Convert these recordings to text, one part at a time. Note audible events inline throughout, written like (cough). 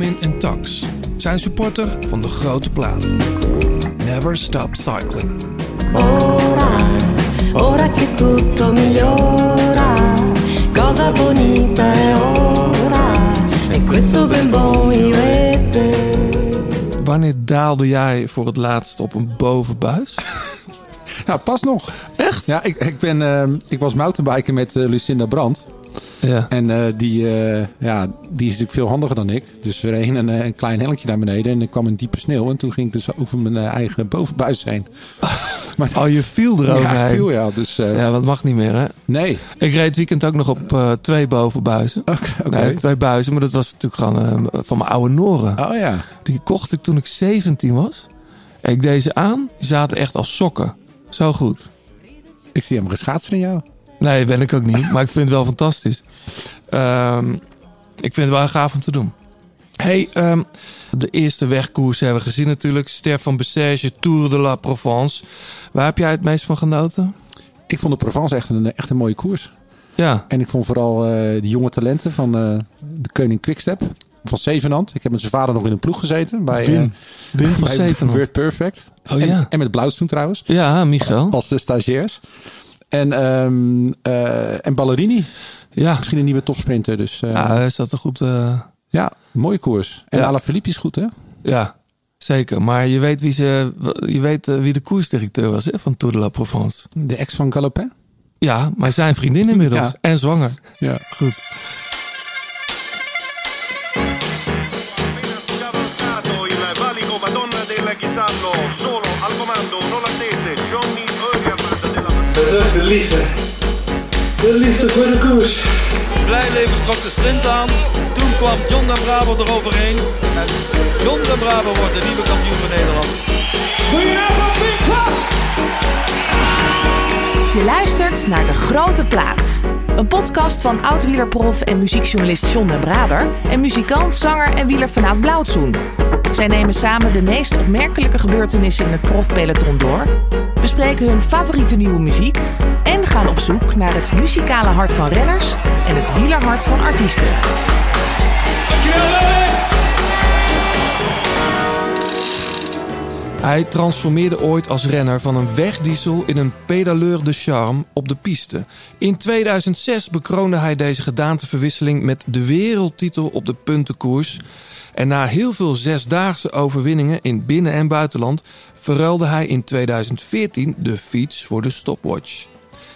Garmin en Tax. Zijn supporter van de grote plaat. Never stop cycling. Ora, ora che tutto migliora, cosa bonita è ora, e questo ben buon vivete. Wanneer daalde jij voor het laatst op een bovenbuis? Ja, (laughs) pas nog. Echt? Ja, ik, ik, ben, ehm, ik was mountainbiken met eh, Lucinda Brandt. Ja. En eh, die, eh, ja, die is natuurlijk veel handiger dan ik. Dus we reden een, een klein helletje naar beneden en er kwam een diepe sneeuw. En toen ging ik dus over mijn eh, eigen bovenbuis heen. (laughs) Maar Oh, je viel ja, eroverheen. veel ja. Dus Ja, dat mag niet meer, hè? nee. Ik reed het weekend ook nog op twee bovenbuizen. Oké. oké. Nee, twee buizen, maar dat was natuurlijk gewoon van mijn oude Noren. Oh ja. Die kocht ik toen ik 17 was. En ik deed ze aan, die zaten echt als sokken. Zo goed. Ik zie hem geschaatst van jou. Nee, ben ik ook niet, maar ik vind het wel fantastisch. Ehm, ik vind het wel gaaf om te doen. Hey, ehm, de eerste wegkoers hebben we gezien natuurlijk. Ster van Bessèges, Tour de la Provence. Waar heb jij het meest van genoten? Ik vond de Provence echt een, echt een mooie koers. Ja, En ik vond vooral eh, de jonge talenten van eh, de Koning Quickstep. Van Zevenand. Ik heb met zijn vader nog in een ploeg gezeten. Bij, Wim. Wim van Zevenand. Word Perfect. Oh en, ja. en met Blauwstoen trouwens. Ja, Michael. Als de stagiairs. En, ehm eh, en Ballerini. Ja, Misschien een nieuwe topsprinter. Dus eh, ja hij zat er goed... eh, ja, mooie koers. En Ja. Alaphilippe is goed hè? Ja, zeker. Maar je weet wie, ze, je weet, wie de koersdirecteur was hè, van Tour de la Provence. De ex van Galopin. Ja, maar zijn vriendin inmiddels. Ja. En zwanger. Ja. Goed. De liefde. De liefde voor de koers. Blijlevens trok de sprint aan. Toen kwam John den Bravo eroverheen. En John den Bravo wordt de nieuwe kampioen van Nederland. Je luistert naar De Grote Plaats. Een podcast van oud-wielerprof en muziekjournalist John den Braber... en muzikant, zanger en wielerfanaat Blauwtsoen. Zij nemen samen de meest opmerkelijke gebeurtenissen in het profpeloton door... bespreken hun favoriete nieuwe muziek... en gaan op zoek naar het muzikale hart van renners... en het wielerhart van artiesten. Hij transformeerde ooit als renner van een wegdiesel in een pedaleur de charme op de piste. In 2006 bekroonde hij deze gedaanteverwisseling met de wereldtitel op de puntenkoers. En na heel veel zesdaagse overwinningen in binnen- en buitenland verruilde hij in 2014 de fiets voor de stopwatch.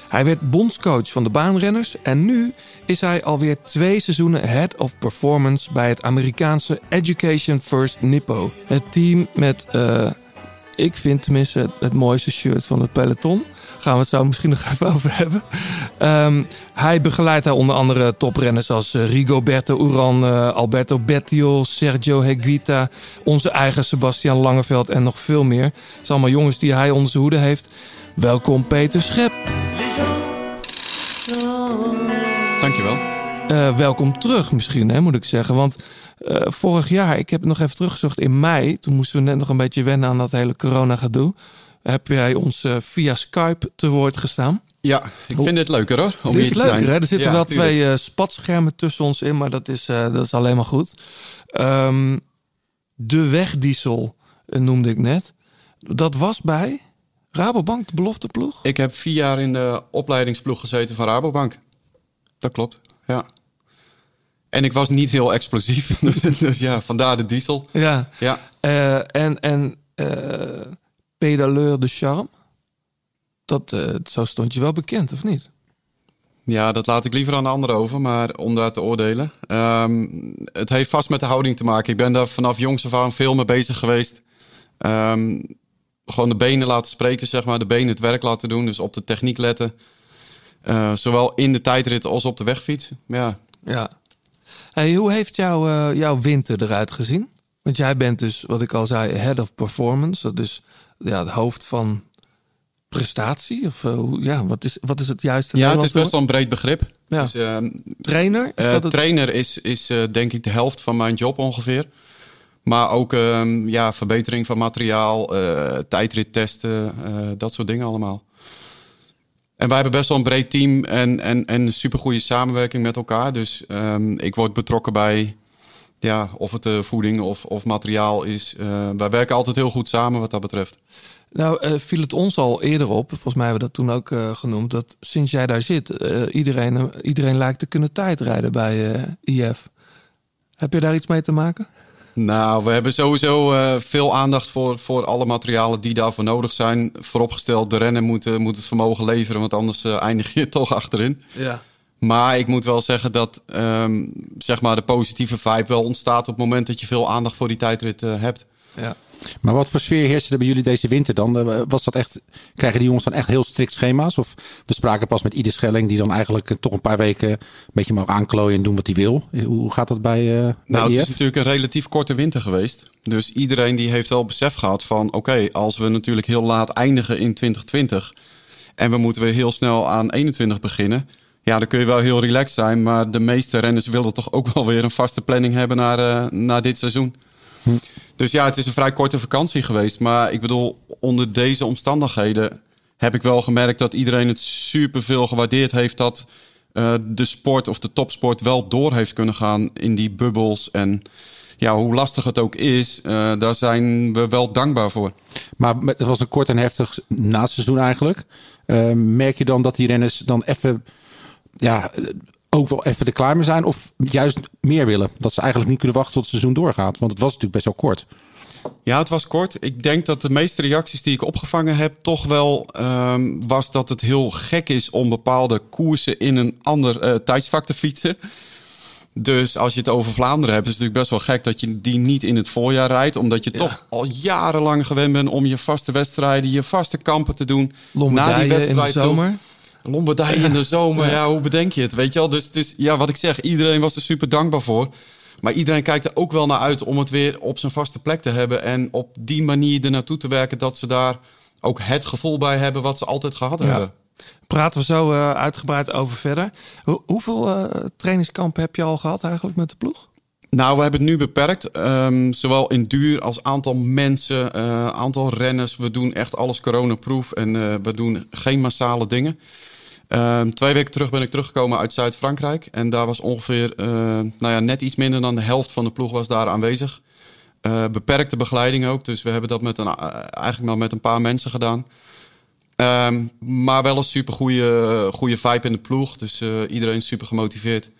Hij werd bondscoach van de baanrenners en nu is hij alweer twee seizoenen head of performance bij het Amerikaanse Education First Nippo. Het team met, eh, ik vind tenminste, het, het mooiste shirt van het peloton. Gaan we het zo misschien nog even over hebben. Ehm, hij begeleidt daar onder andere toprenners als eh, Rigoberto Uran, eh, Alberto Bettiol, Sergio Higuita, onze eigen Sebastian Langeveld en nog veel meer. Het zijn allemaal jongens die hij onder zijn hoede heeft. Welkom Peter Schep. Dankjewel. Eh, welkom terug misschien, hè, moet ik zeggen. Want vorig jaar, ik heb het nog even teruggezocht in mei. Toen moesten we net nog een beetje wennen aan dat hele corona-gedoe. Heb jij ons eh, via Skype te woord gestaan? Ja, ik vind dit leuker hoor. Om Dit is hier te leuker, zijn. hè? Er zitten Ja, wel tuurlijk. twee eh, spatschermen tussen ons in, maar dat is, eh, dat is alleen maar goed. Ehm, de wegdiesel noemde ik net. Dat was bij Rabobank, de belofteploeg? Ik heb vier jaar in de opleidingsploeg gezeten van Rabobank. Dat klopt, ja. En ik was niet heel explosief. (laughs) dus, dus ja, vandaar de diesel. Ja. Ja, Eh, en en pedaleur de charme? Dat, eh, zo stond je wel bekend, of niet? Ja, dat laat ik liever aan de anderen over, maar om daar te oordelen. Ehm, het heeft vast met de houding te maken. Ik ben daar vanaf jongs af aan veel mee bezig geweest. Ehm, gewoon de benen laten spreken, zeg maar. De benen het werk laten doen, dus op de techniek letten. Eh, zowel in de tijdrit als op de wegfiets. Ja, Ja. Hey, hoe heeft jouw, eh, jouw winter eruit gezien? Want jij bent dus, wat ik al zei, head of performance. Dat is ja, het hoofd van prestatie. Of eh, ja, wat is, wat is het juiste ja het is best wel een breed begrip. Ja. Dus? Trainer? Is Eh, dat het? trainer is, is eh, denk ik de helft van mijn job ongeveer. Maar ook ehm, ja, verbetering van materiaal, tijdrit testen, dat soort dingen allemaal. En wij hebben best wel een breed team en, en, en een supergoeie samenwerking met elkaar. Dus ehm, ik word betrokken bij ja, of het eh, voeding of, of materiaal is. Eh, wij werken altijd heel goed samen wat dat betreft. Nou, eh, viel het ons al eerder op, volgens mij hebben we dat toen ook genoemd, dat sinds jij daar zit, iedereen, iedereen lijkt te kunnen tijdrijden bij IF. Heb je daar iets mee te maken? Nou, we hebben sowieso veel aandacht voor, voor alle materialen die daarvoor nodig zijn. Vooropgesteld, de rennen moet, moet het vermogen leveren, want anders eindig je (laughs) toch achterin. Ja. Maar ik moet wel zeggen dat ehm, zeg maar de positieve vibe wel ontstaat op het moment dat je veel aandacht voor die tijdrit eh, hebt. ja. Maar wat voor sfeer heerste er bij jullie deze winter dan? Eh, Was dat echt, krijgen die jongens dan echt heel strikt schema's? Of we spraken pas met Ieder Schelling, die dan eigenlijk eh, toch een paar weken een beetje mag aanklooien en doen wat hij wil. Hoe gaat dat bij, eh bij Nou, het IF? is natuurlijk een relatief korte winter geweest. Dus iedereen die heeft wel besef gehad van... oké, als we natuurlijk heel laat eindigen in 2020... en we moeten weer heel snel aan 21 beginnen... ja, dan kun je wel heel relaxed zijn... maar de meeste renners willen toch ook wel weer een vaste planning hebben naar, eh, naar dit seizoen. Dus ja, het is een vrij korte vakantie geweest. Maar ik bedoel, onder deze omstandigheden heb ik wel gemerkt dat iedereen het super veel gewaardeerd heeft dat eh, de sport of de topsport wel door heeft kunnen gaan in die bubbels. En ja, hoe lastig het ook is, eh, daar zijn we wel dankbaar voor. Maar het was een kort en heftig naseizoen eigenlijk. Eh, merk je dan dat die renners dan even, ja, ook wel even de klaar mee zijn? Of juist meer willen? Dat ze eigenlijk niet kunnen wachten tot het seizoen doorgaat? Want het was natuurlijk best wel kort. Ja, het was kort. Ik denk dat de meeste reacties die ik opgevangen heb, toch wel ehm, was dat het heel gek is om bepaalde koersen in een ander eh, tijdsvak te fietsen. Dus als je het over Vlaanderen hebt, is het natuurlijk best wel gek dat je die niet in het voorjaar rijdt. Omdat je toch al jarenlang gewend bent om je vaste wedstrijden, je vaste kampen te doen. Lombardije in de toe. Zomer. Lombardije in de (laughs) zomer, ja, hoe bedenk je het? Weet je wel? Dus het is, ja, wat ik zeg, iedereen was er super dankbaar voor. Maar iedereen kijkt er ook wel naar uit om het weer op zijn vaste plek te hebben. En op die manier er naartoe te werken dat ze daar ook het gevoel bij hebben wat ze altijd gehad hebben. Praten we zo eh, uitgebreid over verder. Hoe- hoeveel eh, trainingskampen heb je al gehad eigenlijk met de ploeg? Nou, we hebben het nu beperkt. Ehm, zowel in duur als aantal mensen, eh, aantal renners. We doen echt alles coronaproof en we doen geen massale dingen. Ehm, twee weken terug ben ik teruggekomen uit Zuid-Frankrijk. En daar was ongeveer eh, nou ja, net iets minder dan de helft van de ploeg was daar aanwezig. Eh, beperkte begeleiding ook. Dus we hebben dat met een, eh, eigenlijk maar met een paar mensen gedaan. Ehm, maar wel een super goede, goede vibe in de ploeg. Dus iedereen is super gemotiveerd.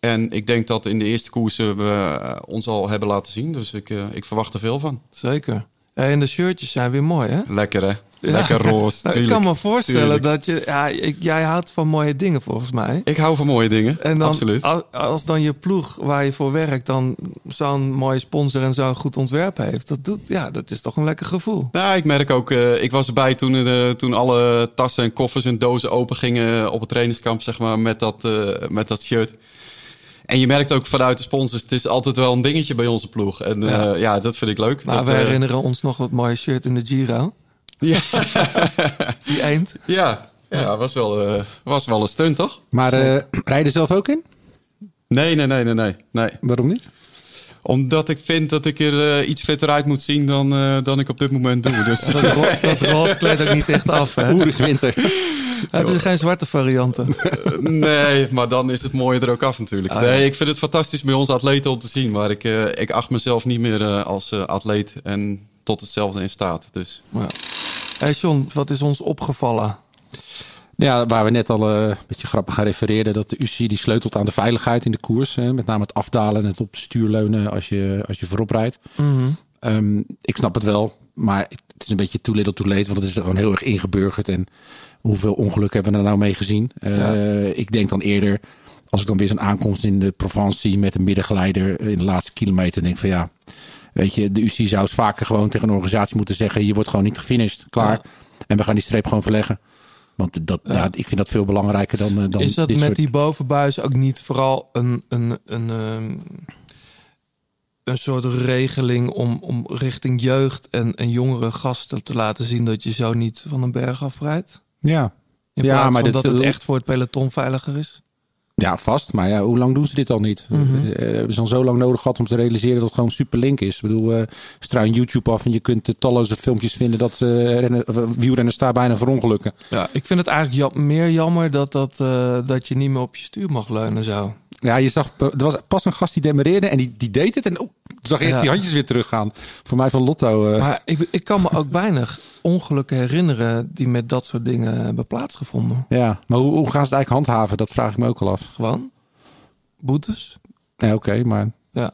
En ik denk dat in de eerste koersen we ons al hebben laten zien. Dus ik, ik verwacht er veel van. Zeker. En de shirtjes zijn weer mooi, hè? Lekker hè? Lekker (laughs) roze. Nou, ik kan me voorstellen Tuurlijk. dat je... Ja, ik, jij houdt van mooie dingen volgens mij. Ik hou van mooie dingen. En dan, Absoluut. Als, als dan je ploeg waar je voor werkt... dan zo'n mooie sponsor en zo'n goed ontwerp heeft... dat, doet, ja, dat is toch een lekker gevoel. Nou, ik merk ook, eh, ik was erbij toen, eh, toen alle tassen en koffers en dozen open gingen op het trainingskamp, zeg maar, met dat, eh, met dat shirt. En je merkt ook vanuit de sponsors, het is altijd wel een dingetje bij onze ploeg. En Ja. ja, dat vind ik leuk. Nou, dat, we herinneren ons nog wat mooie shirt in de Giro. Ja, (laughs) Die eind. ja, ja was, wel, eh, was wel een stunt, toch? Maar eh rijden zelf ook in? Nee, nee, nee, nee, nee. nee. Waarom niet? Omdat ik vind dat ik er eh, iets fitter uit moet zien dan, eh, dan ik op dit moment doe. Dus (laughs) Dat, ro dat roze kleedt ook niet echt af. Hè? Oerige winter. (laughs) Hebben ze geen zwarte varianten? nee, maar dan is het mooie er ook af natuurlijk. Ah, ja. nee, ik vind het fantastisch bij onze atleten om te zien. Maar ik, eh, ik acht mezelf niet meer eh, als eh, atleet en tot hetzelfde in staat. Dus Ja. Hey John, wat is ons opgevallen? Ja, waar we net al eh, een beetje grappig aan refereerden, dat de UCI die sleutelt aan de veiligheid in de koers. Hè, met name het afdalen en het op stuur leunen als je, als je voorop rijdt. Ehm, ik snap het wel, maar het is een beetje too little too late, want het is gewoon heel erg ingeburgerd. En hoeveel ongeluk hebben we er nou mee gezien? Eh, Ik denk dan eerder, als ik dan weer zo'n aankomst in de Provence met een middengeleider in de laatste kilometer, denk van ja, weet je, de UCI zou eens vaker gewoon tegen een organisatie moeten zeggen, je wordt gewoon niet gefinished, klaar. En we gaan die streep gewoon verleggen. Want dat, ja. ik vind dat veel belangrijker dan, eh, dan is dat dit met soort- die bovenbuis ook niet vooral een, een, een, ehm, een soort regeling om, om richting jeugd en, en jongere gasten te laten zien dat je zo niet van een berg afrijdt? Ja. Ja, maar dat het echt voor het peloton veiliger is? Ja, vast. Maar ja, hoe lang doen ze dit al niet? Mhm. Eh, hebben ze dan zo lang nodig gehad om te realiseren dat het gewoon super link is? Ik bedoel, eh struin YouTube af en je kunt eh, talloze filmpjes vinden dat eh rennen, wielrenners daar bijna verongelukken. Ja, ik vind het eigenlijk jam- meer jammer dat, dat, dat je niet meer op je stuur mag leunen zo. Ja, je zag, er was pas een gast die demereerde en die, die deed het. En oh, zag je echt die handjes weer teruggaan. Voor mij van Lotto. eh, Maar ik, ik kan me ook weinig ongelukken herinneren die met dat soort dingen hebben plaatsgevonden. ja, maar hoe, hoe gaan ze het eigenlijk handhaven? Dat vraag ik me ook al af. Gewoon boetes, Ja, oké, maar, ja,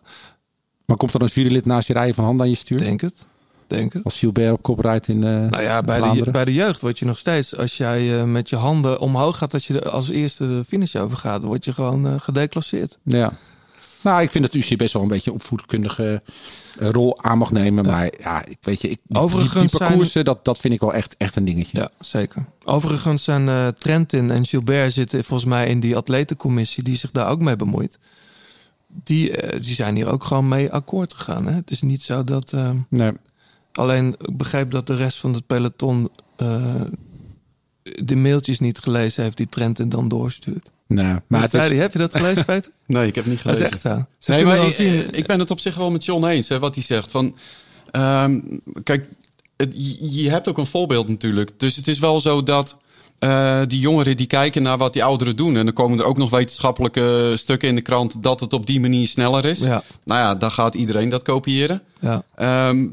maar komt er een jurylid naast je rijden van hand aan je stuur? denk het. Denk het. Als Gilbert op kop rijdt in eh Nou ja, bij de, bij de jeugd word je nog steeds, als jij eh, met je handen omhoog gaat, dat je er als eerste de finish over gaat, word je gewoon eh, gedeclasseerd. Ja. Nou, ik vind dat UC best wel een beetje een opvoedkundige eh, rol aan mag nemen. Maar ja, ik weet je, ik, die- Overigens die, zijn- parcoursen, dat, dat vind ik wel echt, echt een dingetje. Ja, zeker. Overigens zijn eh, Trentin en Gilbert zitten volgens mij in die atletencommissie die zich daar ook mee bemoeit. Die, eh, die zijn hier ook gewoon mee akkoord gegaan. Hè? Het is niet zo dat. Nee. alleen ik begreep dat de rest van het peloton de mailtjes niet gelezen heeft die Trentin dan doorstuurt. Nee, maar het zei is, die, heb je dat gelezen, (laughs) Peter? Nee, ik heb niet Dat is gelezen. echt zo. Ze Nee, maar zien. ik, ik ben het op zich wel met John eens, hè, wat hij zegt. Van, ehm, kijk, het, je, hebt ook een voorbeeld natuurlijk. Dus het is wel zo dat eh, die jongeren die kijken naar wat die ouderen doen. En dan komen er ook nog wetenschappelijke stukken in de krant dat het op die manier sneller is. Ja. Nou ja, dan gaat iedereen dat kopiëren. Ja. Ehm,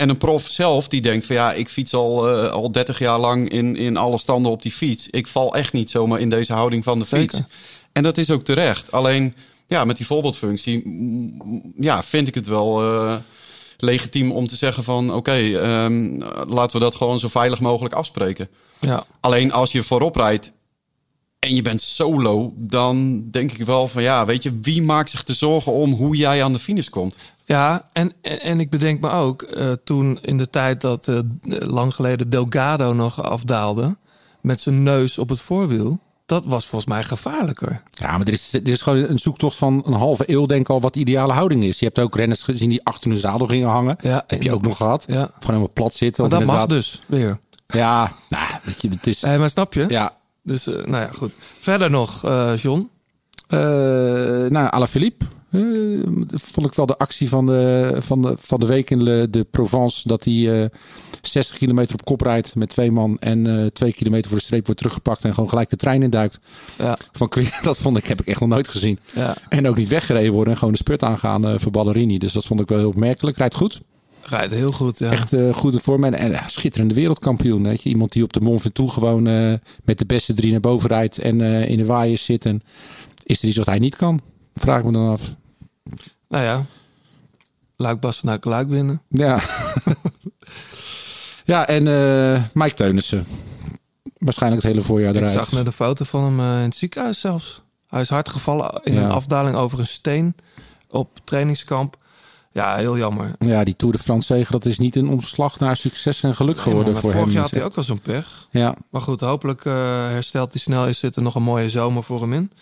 en een prof zelf die denkt van ja, ik fiets al, eh, al 30 jaar lang in, in alle standen op die fiets. Ik val echt niet zomaar in deze houding van de Zeker. fiets. En dat is ook terecht. Alleen ja, met die voorbeeldfunctie ja, vind ik het wel eh, legitiem om te zeggen van oké, ehm, laten we dat gewoon zo veilig mogelijk afspreken. ja. Alleen als je voorop rijdt en je bent solo, dan denk ik wel van ja, weet je, wie maakt zich te zorgen om hoe jij aan de finish komt? Ja, en, en, en ik bedenk me ook, eh, toen in de tijd dat eh, lang geleden Delgado nog afdaalde, met zijn neus op het voorwiel, dat was volgens mij gevaarlijker. ja, maar dit is, dit is gewoon een zoektocht van een halve eeuw, denk ik al, wat de ideale houding is. Je hebt ook renners gezien die achter hun zadel gingen hangen. Ja, heb je ook nog gehad. Ja. Gewoon helemaal plat zitten. Maar dat mag dus weer. Ja, nou, weet je, het is... Eh, maar snap je? ja, Dus, eh, nou ja, goed. Verder nog, eh, John. Eh, nou, Alaphilippe. eh vond ik wel de actie van de, van de, van de week in de, de Provence. Dat hij eh 60 kilometer op kop rijdt met twee man. En 2 kilometer voor de streep wordt teruggepakt. En gewoon gelijk de trein induikt. Ja, Van (laughs) dat vond ik, heb ik echt nog nooit gezien. ja. En ook niet weggereden worden. En gewoon de spurt aangaan voor Ballerini. Dus dat vond ik wel heel opmerkelijk. Rijdt goed. Rijdt heel goed. Ja. Echt eh goede vorm. En, en schitterende wereldkampioen. Weet je. Iemand die op de Mont Ventoux gewoon eh, met de beste drie naar boven rijdt. En eh, in de waaiers zit. En is er iets wat hij niet kan? Vraag ik me dan af. Nou ja, Luik Bastenaak Luik winnen. Ja. (laughs) ja, en Mike Teunissen. Waarschijnlijk het hele voorjaar Ik eruit. zag net een foto van hem in het ziekenhuis zelfs. Hij is hard gevallen in Ja. een afdaling over een steen op trainingskamp. Ja, heel jammer. Ja, die Tour de France zege, dat is niet een omslag naar succes en geluk geworden Nee, man, voor vorig hem. jaar had hij ook al zo'n pech. Ja, Maar goed, hopelijk eh, herstelt hij snel. Is zit er nog een mooie zomer voor hem in.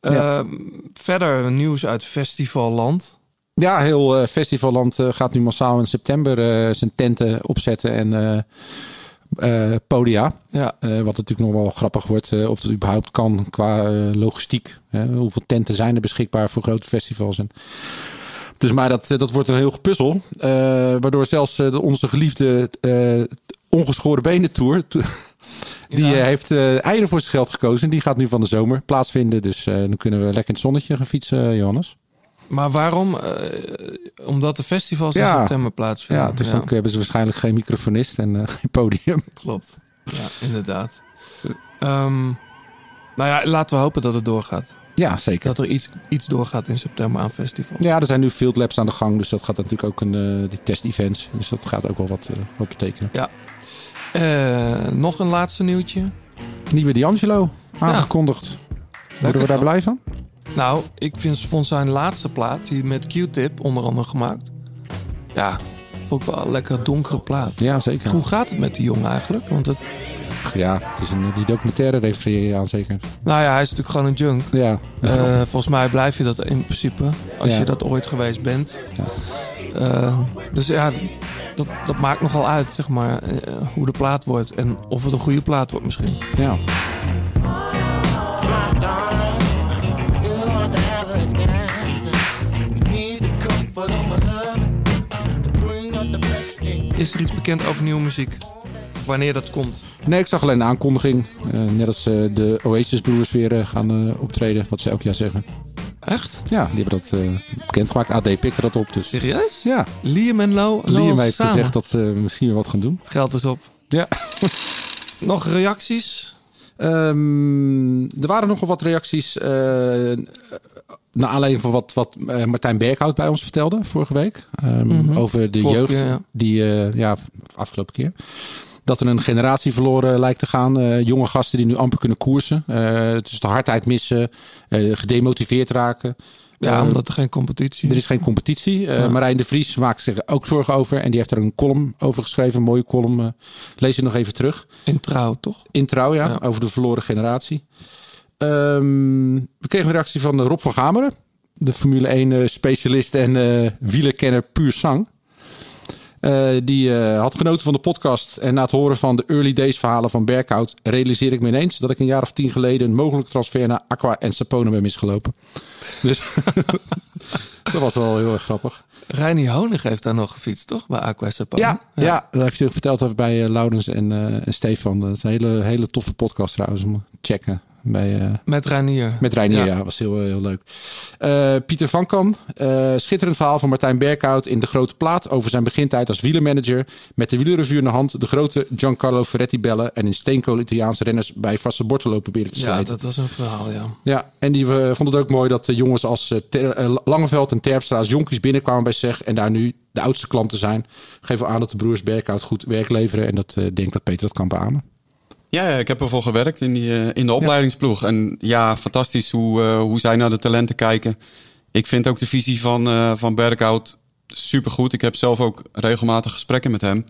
Ja. Ehm, verder nieuws uit Festivalland. ja heel eh, festivalland eh, gaat nu massaal in september zijn tenten opzetten en podia. Ja, wat natuurlijk nog wel grappig wordt, of het überhaupt kan qua logistiek. Hè? Hoeveel tenten zijn er beschikbaar voor grote festivals? En... Dus maar dat, eh, dat wordt een heel gepuzzel. eh, waardoor zelfs eh, onze geliefde ongeschoren benen tour... to- (laughs) Die Ja. heeft eh eieren voor zijn geld gekozen. Die gaat nu van de zomer plaatsvinden. Dus eh, dan kunnen we lekker in het zonnetje gaan fietsen, Johannes. maar waarom? Eh, omdat de festivals in september plaatsvinden. Ja, dus dan hebben ze waarschijnlijk geen microfonist en (laughs) geen podium. Klopt. Ja, inderdaad. Ehm, nou ja, laten we hopen dat het doorgaat. Ja, zeker. Dat er iets, iets doorgaat in september aan festivals. Ja, er zijn nu field labs aan de gang. Dus dat gaat natuurlijk ook een eh, die test-events. Dus dat gaat ook wel wat, eh, wat betekenen. Eh, nog een laatste nieuwtje. Nieuwe D'Angelo aangekondigd. Worden we daar blij van? Nou, ik vind, vond zijn laatste plaat, die met Q-tip onder andere gemaakt. Ja, vond ik wel een lekker donkere plaat. Ja, zeker. Hoe gaat het met die jongen eigenlijk? Want het, Ja, het is een, die documentaire refereer je aan zeker. nou ja, hij is natuurlijk gewoon een junk. Ja, Eh, volgens mij blijf je dat in principe. Als Ja. je dat ooit geweest bent. Ja. Eh, dus ja, dat, dat maakt nogal uit, zeg maar, eh, hoe de plaat wordt. En of het een goede plaat wordt misschien. ja. Is er iets bekend over nieuwe muziek? Wanneer dat komt? Nee, ik zag alleen de aankondiging. Eh, net als eh, de Oasis broers weer eh, gaan optreden, wat ze elk jaar zeggen. Echt? Ja, die hebben dat eh, bekendgemaakt. AD pikte dat op. Dus Serieus? ja, Liam en Lowell Liam heeft samen. gezegd dat ze misschien weer wat gaan doen. Geld is op. Ja. (laughs) Nog reacties? Ehm, er waren nogal wat reacties. eh naar aanleiding van wat, wat Martijn Berghout bij ons vertelde vorige week. Ehm, Mhm. Over de jeugd. keer, ja. Die, ja, afgelopen keer. Dat er een generatie verloren lijkt te gaan. Eh, jonge gasten die nu amper kunnen koersen. Eh dus de hardheid missen. eh, gedemotiveerd raken. Ja, omdat er geen competitie er is geen competitie. Ja. Marijn de Vries maakt zich ook zorgen over. En die heeft er een column over geschreven. Een mooie column. lees je nog even terug. In trouw, toch? In trouw, ja, Ja. over de verloren generatie. Ehm, we kregen een reactie van Rob van Gameren. De Formule 1 eh, specialist en wielerkenner puur sang. Eh, die eh, had genoten van de podcast. En na het horen van de early days verhalen van Berkhout... realiseer ik me ineens dat ik een jaar of tien geleden... een mogelijke transfer naar Aqua en Sapone ben misgelopen. Dus (laughs) dat was wel heel erg grappig. Reini Honig heeft daar nog gefietst, toch? Bij Aqua Sapone. Ja, ja. dat heeft hij verteld over bij Laurens en, en Stefan. Dat is een hele, hele toffe podcast trouwens. Om te checken bij, eh, Met Reinier. Met Reinier, Ja. ja. was heel, heel leuk. Eh, Pieter van Kan. eh, schitterend verhaal van Martijn Berkhout in De Grote Plaat... over zijn begintijd als wielermanager. Met de wielerrevue in de hand de grote Giancarlo Ferretti bellen... en in steenkool Italiaanse renners bij vaste bortelo proberen te Ja, slijten. dat was een verhaal, ja. Ja, en die eh, vond het ook mooi dat de jongens als eh, Ter- eh, Langeveld en Terpstra... als jonkies binnenkwamen bij SEG en daar nu de oudste klanten zijn. Geef aan dat de broers Berkhout goed werk leveren... en dat eh denk dat Peter dat kan beamen. Ja, ik heb ervoor gewerkt in, die, eh, in de opleidingsploeg. En ja, fantastisch hoe, eh, hoe zij naar de talenten kijken. Ik vind ook de visie van, eh van Berghout supergoed. Ik heb zelf ook regelmatig gesprekken met hem.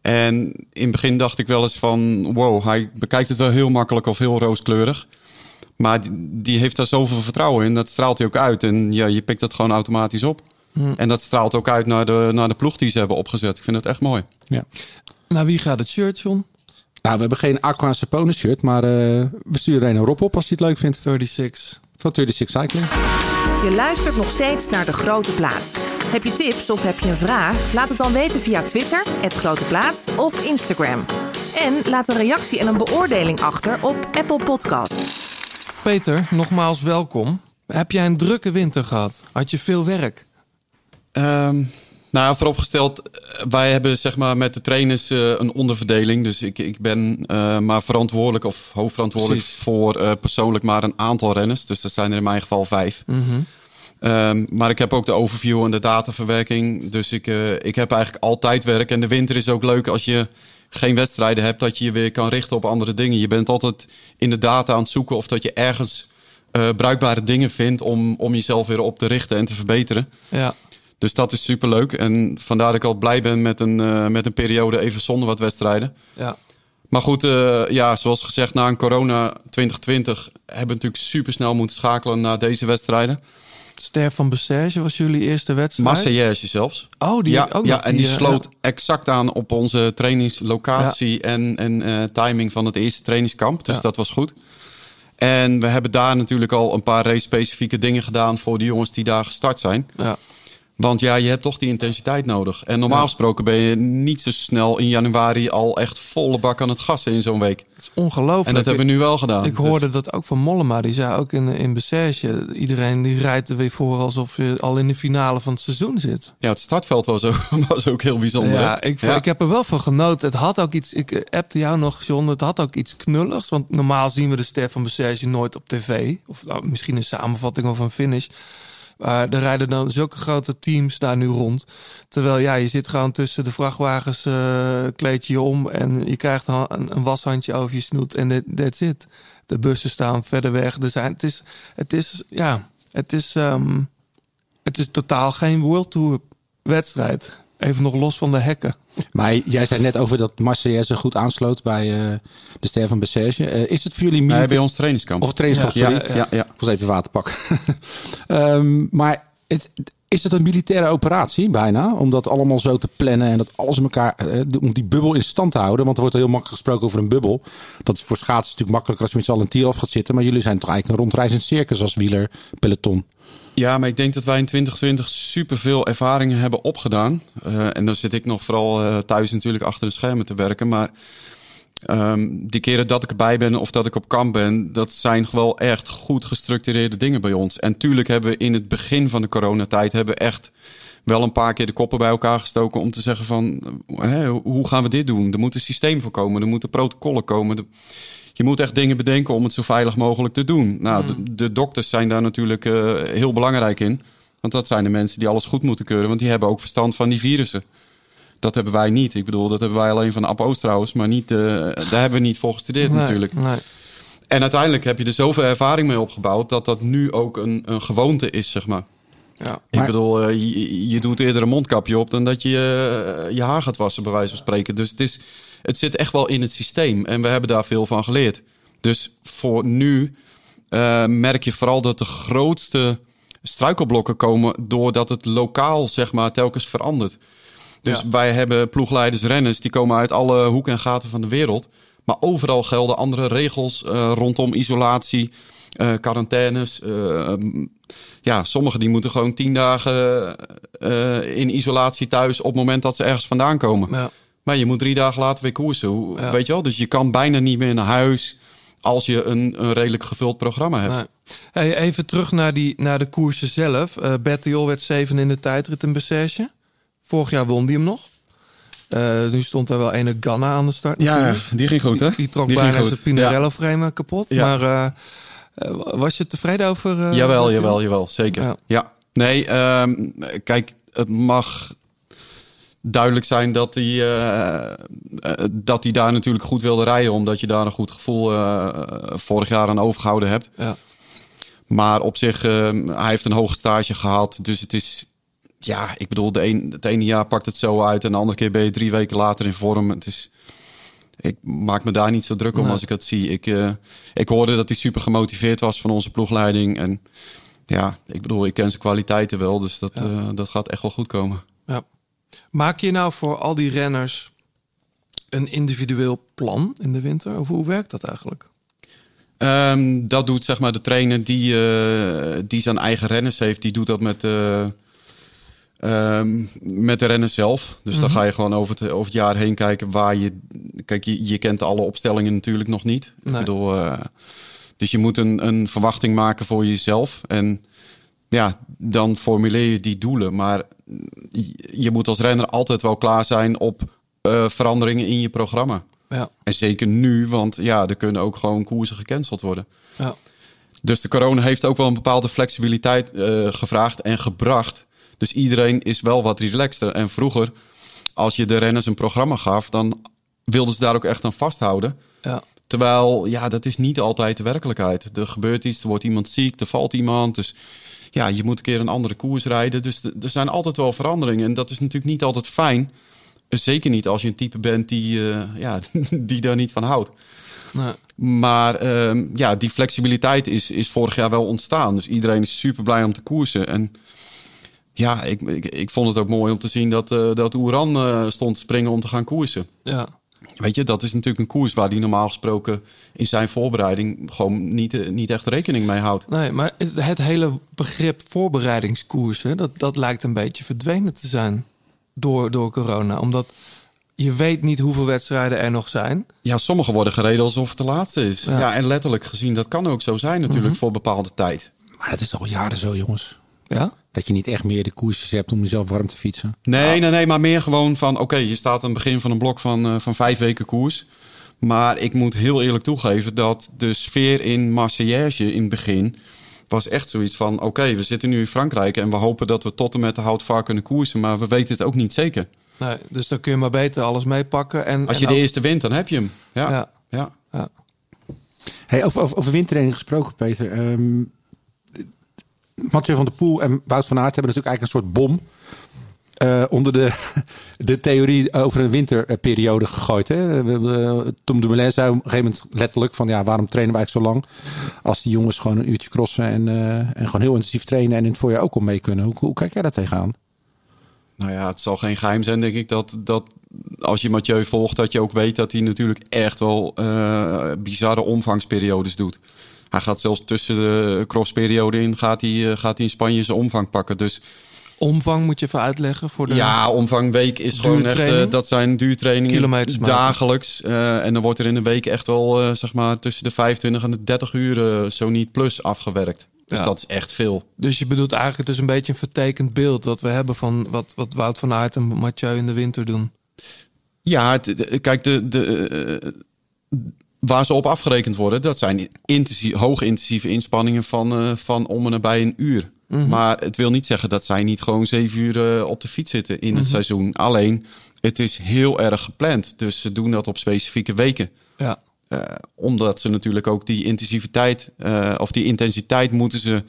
En in het begin dacht ik wel eens van... wow, hij bekijkt het wel heel makkelijk of heel rooskleurig. Maar die, die heeft daar zoveel vertrouwen in. Dat straalt hij ook uit. En ja, je pikt dat gewoon automatisch op. En dat straalt ook uit naar de, naar de ploeg die ze hebben opgezet. Ik vind het echt mooi. Ja. Nou, wie gaat het shirt, John? Nou, we hebben geen Aqua Sapone shirt... maar eh, we sturen er een Rob op als hij het leuk vindt. 36. Van 36 Cycling. Je luistert nog steeds naar De Grote Plaat. Heb je tips of heb je een vraag? Laat het dan weten via Twitter, het Grote Plaat of Instagram. En laat een reactie en een beoordeling achter op Apple Podcast. Peter, nogmaals welkom. Heb jij een drukke winter gehad? Had je veel werk? Ehm, nou, vooropgesteld, eh, wij hebben zeg maar met de trainers eh, een onderverdeling. Dus ik, ik ben eh, maar verantwoordelijk of hoofdverantwoordelijk Precies. voor persoonlijk maar een aantal renners. Dus dat zijn er in mijn geval vijf. Ehm, maar ik heb ook de overview en de dataverwerking. Dus ik, ik heb eigenlijk altijd werk. En de winter is ook leuk als je geen wedstrijden hebt, dat je je weer kan richten op andere dingen. Je bent altijd in de data aan het zoeken of dat je ergens bruikbare dingen vindt om, om jezelf weer op te richten en te verbeteren. Ja. Dus dat is superleuk. En vandaar dat ik al blij ben met een, eh, met een periode even zonder wat wedstrijden. ja. Maar goed, eh, ja, zoals gezegd, na een corona 2020 hebben we natuurlijk super snel moeten schakelen naar deze wedstrijden. Ster van Bessage was jullie eerste wedstrijd? Marseillaise zelfs. Oh, die ja, ook ja nog, en die eh, sloot ja. exact aan op onze trainingslocatie en, en timing van het eerste trainingskamp. Dus dat was goed. En we hebben daar natuurlijk al een paar race-specifieke dingen gedaan voor de jongens die daar gestart zijn. Ja. Want ja, je hebt toch die intensiteit nodig. En normaal gesproken ben je niet zo snel in januari al echt volle bak aan het gassen in zo'n week. Het is ongelooflijk. En dat hebben we nu wel gedaan. Ik hoorde Dus- dat ook van Mollema. Die zei ook in, in Bessage... iedereen die rijdt er weer voor alsof je al in de finale van het seizoen zit. ja, het startveld was ook, (laughs) was ook heel bijzonder. Ja, ik, ik heb er wel van genoten. Het had ook iets... Ik eh, appte jou nog, John. Het had ook iets knulligs. Want normaal zien we de ster van Bessage nooit op tv. Of nou, misschien een samenvatting of een finish. Maar er rijden dan zulke grote teams daar nu rond. Terwijl ja, je zit gewoon tussen de vrachtwagens, eh, kleed je om en je krijgt een, een, washandje over je snoet en that- that's it. De bussen staan verder weg. Er zijn, het is, het is, ja, het is, ehm, het is totaal geen World Tour wedstrijd. Even nog los van de hekken. Maar jij zei net over dat Marseillaise goed aansloot bij eh, de ster van Bessage. Eh, is het voor jullie Nee, militair... bij ons trainingskamp. Of trainingskamp, Ja, sorry. ja, ja, ja. Ik was even water pakken. (laughs) Ehm, maar het, is het een militaire operatie bijna? Om dat allemaal zo te plannen en dat alles in elkaar... eh, om die bubbel in stand te houden. Want er wordt heel makkelijk gesproken over een bubbel. Dat is voor schaatsen natuurlijk makkelijker als je met z'n allen een tier af gaat zitten. Maar jullie zijn toch eigenlijk een rondreizend circus als wieler peloton. Ja, maar ik denk dat wij in 2020 superveel ervaringen hebben opgedaan. Eh, en dan zit ik nog vooral eh, thuis natuurlijk achter de schermen te werken. Maar Ehm, die keren dat ik erbij ben of dat ik op kamp ben, dat zijn wel echt goed gestructureerde dingen bij ons. En tuurlijk hebben we in het begin van de coronatijd hebben echt wel een paar keer de koppen bij elkaar gestoken om te zeggen van hè, hoe gaan we dit doen? Er moet een systeem voor komen, er moeten protocollen komen. Je moet echt dingen bedenken om het zo veilig mogelijk te doen. Nou, de, de dokters zijn daar natuurlijk eh, heel belangrijk in. Want dat zijn de mensen die alles goed moeten keuren. Want die hebben ook verstand van die virussen. Dat hebben wij niet. Ik bedoel, dat hebben wij alleen van App Oosterhuis. Maar niet, eh, daar hebben we niet voor gestudeerd Nee, natuurlijk. nee. En uiteindelijk heb je er zoveel ervaring mee opgebouwd... dat dat nu ook een, een gewoonte is, zeg maar. Ja. Ik bedoel, eh, je, je doet eerder een mondkapje op... dan dat je eh, je haar gaat wassen, bij wijze van spreken. Dus het, is, het zit echt wel in het systeem. En we hebben daar veel van geleerd. Dus voor nu eh, merk je vooral dat de grootste struikelblokken komen... doordat het lokaal, zeg maar, telkens verandert. Dus Ja. wij hebben ploegleiders, renners... die komen uit alle hoeken en gaten van de wereld... Maar overal gelden andere regels eh, rondom isolatie, eh, quarantaines. eh, mm, ja, sommigen die moeten gewoon tien dagen eh, in isolatie thuis op het moment dat ze ergens vandaan komen. Ja. Maar je moet drie dagen later weer koersen. Hoe, Ja. Weet je wel? Dus je kan bijna niet meer naar huis als je een, een redelijk gevuld programma hebt. Nee. Hey, even terug naar, die, naar de koersen zelf. Eh Bettiol werd zeven in de tijdrit in. Vorig jaar won die hem nog. Eh, nu stond er wel ene Ganna aan de start. natuurlijk. die ging goed, Die, die trok Die bijna zijn Pinarello-frame kapot. Ja. Maar was je tevreden over... eh, jawel, jawel, jawel, zeker. Ja. Ja. Nee, ehm, kijk, het mag duidelijk zijn dat hij, eh, eh, dat hij daar natuurlijk goed wilde rijden, omdat je daar een goed gevoel eh, vorig jaar aan overgehouden hebt. Ja. Maar op zich, eh, hij heeft een hoge stage gehad, dus het is, ja, ik bedoel, de een, het ene jaar pakt het zo uit en de andere keer ben je drie weken later in vorm. Het is, ik maak me daar niet zo druk om Nee. als ik het zie. Ik, eh, ik hoorde dat hij super gemotiveerd was van onze ploegleiding en ja, ik bedoel, ik ken zijn kwaliteiten wel, dus dat, eh, dat gaat echt wel goed komen. Ja. Maak je nou voor al die renners een individueel plan in de winter? Of hoe werkt dat eigenlijk? Ehm, dat doet zeg maar de trainer die, eh, die zijn eigen renners heeft. Die doet dat met, eh, ehm, met de renners zelf. Dus dan ga je gewoon over het, over het jaar heen kijken waar je... Kijk, je, je kent alle opstellingen natuurlijk nog niet. Nee. Ik bedoel, eh, dus je moet een, een verwachting maken voor jezelf. En ja, dan formuleer je die doelen. Maar je- je moet als renner altijd wel klaar zijn op eh, veranderingen in je programma. Ja. En zeker nu, want ja, er kunnen ook gewoon koersen gecanceld worden. Ja. Dus de corona heeft ook wel een bepaalde flexibiliteit eh, gevraagd en gebracht. Dus iedereen is wel wat relaxter. En vroeger, als je de renners een programma gaf, dan wilden ze daar ook echt aan vasthouden. Ja. Terwijl, ja, dat is niet altijd de werkelijkheid. Er gebeurt iets, er wordt iemand ziek, er valt iemand. Dus ja, je moet een keer een andere koers rijden. Dus er zijn altijd wel veranderingen. En dat is natuurlijk niet altijd fijn. Zeker niet als je een type bent die, eh, ja, (laughs) die daar niet van houdt. Nee. Maar ehm, ja, die flexibiliteit is, is vorig jaar wel ontstaan. Dus iedereen is super blij om te koersen. En ja, ik, ik, ik vond het ook mooi om te zien dat, eh dat Oeran eh, stond te springen om te gaan koersen. Ja. Weet je, dat is natuurlijk een koers waar die normaal gesproken in zijn voorbereiding gewoon niet, eh, niet echt rekening mee houdt. Nee, maar het- het hele begrip voorbereidingskoersen, dat, dat lijkt een beetje verdwenen te zijn door, door corona. Omdat je weet niet hoeveel wedstrijden er nog zijn. Ja, sommige worden gereden alsof het de laatste is. Ja. Ja, en letterlijk gezien, dat kan ook zo zijn natuurlijk voor bepaalde tijd. Maar dat is al jaren zo, jongens. Ja? Dat je niet echt meer de koersjes hebt om jezelf warm te fietsen. Nee, nee, nee, maar meer gewoon van... oké, je staat aan het begin van een blok van, eh, van vijf weken koers. Maar ik moet heel eerlijk toegeven dat de sfeer in Marseillage in het begin... was echt zoiets van... oké, we zitten nu in Frankrijk... en we hopen dat we tot en met de houtvaart kunnen koersen... maar we weten het ook niet zeker. Nee, dus dan kun je maar beter alles meepakken. En, Als en je de ook- eerste wint, dan heb je hem. Ja, Ja. ja. Ja. Hey, over, over, over windtraining gesproken, Peter. Ehm Mathieu van der Poel en Wout van Aert hebben natuurlijk eigenlijk een soort bom... eh, onder de, (laughs) de theorie over een winterperiode gegooid. Hè? Eh, Tom Dumoulin zei op een gegeven moment letterlijk van... ja, waarom trainen we eigenlijk zo lang... als die jongens gewoon een uurtje crossen en, eh, en gewoon heel intensief trainen... en in het voorjaar ook al mee kunnen. Hoe, hoe kijk jij daar tegenaan? Nou ja, het zal geen geheim zijn, denk ik, dat, dat als je Mathieu volgt, dat je ook weet dat hij natuurlijk echt wel bizarre omvangsperiodes doet. Hij gaat zelfs tussen de crossperiode in, gaat hij, eh, gaat hij in Spanje zijn omvang pakken. Dus omvang moet je even uitleggen voor de... Ja, omvang week is gewoon echt, eh, dat zijn duurtrainingen Kilometers dagelijks. Eh, en dan wordt er in een week echt wel, zeg maar, tussen de 25 en de 30 uur, zo niet plus, afgewerkt. Dus Ja. dat is echt veel. Dus je bedoelt eigenlijk, het is een beetje een vertekend beeld wat we hebben van wat, wat Wout van Aert en Mathieu in de winter doen. Ja, het, de- kijk, de, de, waar ze op afgerekend worden, dat zijn intensief, hoge intensieve inspanningen van, eh, van om en nabij een uur. Maar het wil niet zeggen dat zij niet gewoon zeven uur eh, op de fiets zitten in het seizoen. Alleen, het is heel erg gepland. Dus ze doen dat op specifieke weken. Ja, Eh, omdat ze natuurlijk ook die intensiviteit, of die intensiteit moeten ze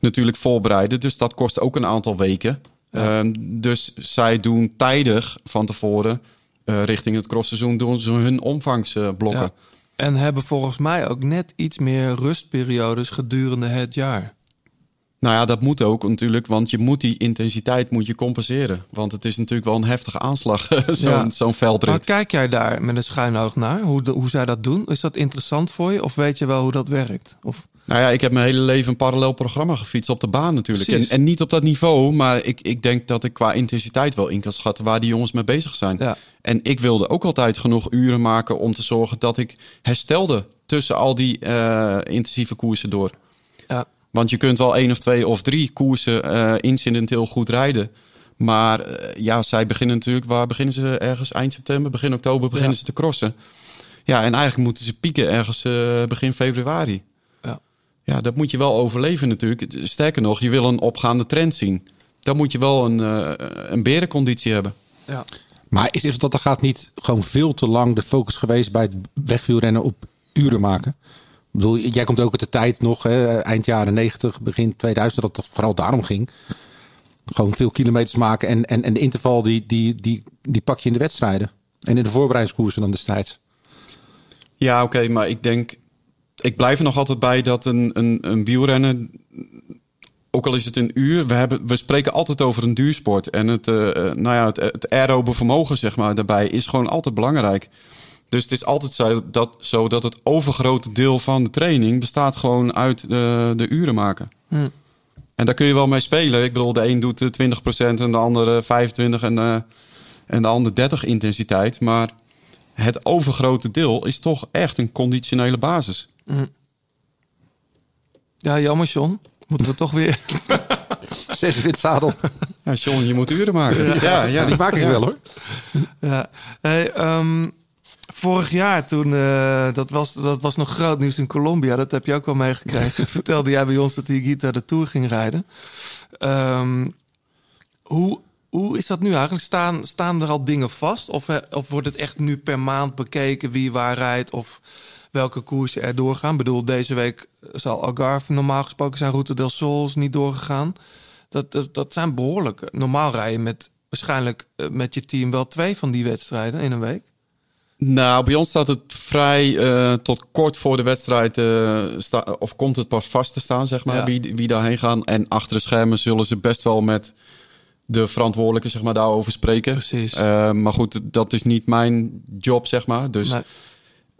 natuurlijk voorbereiden. Dus dat kost ook een aantal weken. Ehm, dus zij doen tijdig van tevoren, richting het crossseizoen, doen ze hun omvangsblokken. ja. En hebben volgens mij ook net iets meer rustperiodes gedurende het jaar. Nou ja, dat moet ook natuurlijk, want je moet die intensiteit moet je compenseren. Want het is natuurlijk wel een heftige aanslag, (laughs) zo'n Ja. veldrit. Maar kijk jij daar met een schuin oog naar? Hoe, de- hoe zij dat doen? Is dat interessant voor je? Of weet je wel hoe dat werkt? Of, Nou ja, ik heb mijn hele leven een parallel programma gefietst op de baan natuurlijk. En, en niet op dat niveau, maar ik, ik denk dat ik qua intensiteit wel in kan schatten waar die jongens mee bezig zijn. Ja. En ik wilde ook altijd genoeg uren maken om te zorgen dat ik herstelde tussen al die eh, intensieve koersen door. ja, Want je kunt wel één of twee of drie koersen eh, incidenteel goed rijden. Maar eh, ja, zij beginnen natuurlijk, waar beginnen ze ergens eind september, begin oktober beginnen Ja. ze te crossen. Ja, en eigenlijk moeten ze pieken ergens begin februari. Ja. Dat moet je wel overleven natuurlijk. Sterker nog, je wil een opgaande trend zien. Dan moet je wel een, eh, een berenconditie hebben. ja. Maar is, is dat er gaat niet gewoon veel te lang de focus geweest bij het wegwielrennen op uren maken? Ik bedoel, jij komt ook uit de tijd nog, hè, eind jaren 90, begin 2000, dat het vooral daarom ging. Gewoon veel kilometers maken en, en, en de interval die, die, die, die pak je in de wedstrijden. En in de voorbereidingskoersen dan destijds. Ja, oké, maar ik denk... Ik blijf er nog altijd bij dat een, een, een wielrennen... Ook al is het een uur, we, hebben, we spreken altijd over een duursport. En het, eh, eh, nou ja, het, het aerobe vermogen zeg maar, daarbij is gewoon altijd belangrijk. Dus het is altijd zo dat, zo dat het overgrote deel van de training... bestaat gewoon uit de, de uren maken. Hm. En daar kun je wel mee spelen. Ik bedoel, de een doet eh, 20% en de andere 25% en, eh, en de ander 30 intensiteit. Maar het overgrote deel is toch echt een conditionele basis. Ja, jammer John. Moeten we toch weer... (laughs) Zes uur in het zadel. Ja, John, je moet uren maken. Ja, ja, Ja, die maak ik wel hoor. Ja. Hey, ehm, vorig jaar toen, eh, dat, was, dat was nog groot nieuws in Colombia. Dat heb je ook wel meegekregen. (laughs) Vertelde jij bij ons dat Higuita de Tour ging rijden. Ehm, hoe, hoe is dat nu eigenlijk? Staan, staan er al dingen vast? Of, eh, of wordt het echt nu per maand bekeken wie waar rijdt? Of welke koersen er doorgaan? Ik bedoel, deze week zal Algarve normaal gesproken zijn Route del Sol is niet doorgegaan. Dat, dat, dat zijn behoorlijke. Normaal rijden met waarschijnlijk eh, met je team wel twee van die wedstrijden in een week. Nou, bij ons staat het vrij eh, tot kort voor de wedstrijd, eh, sta- of komt het pas vast te staan, zeg maar, Ja. wie, wie daarheen gaan. En achter de schermen zullen ze best wel met de verantwoordelijke, zeg maar, daarover spreken. Precies. Eh, maar goed, dat is niet mijn job, zeg maar. Dus Nee.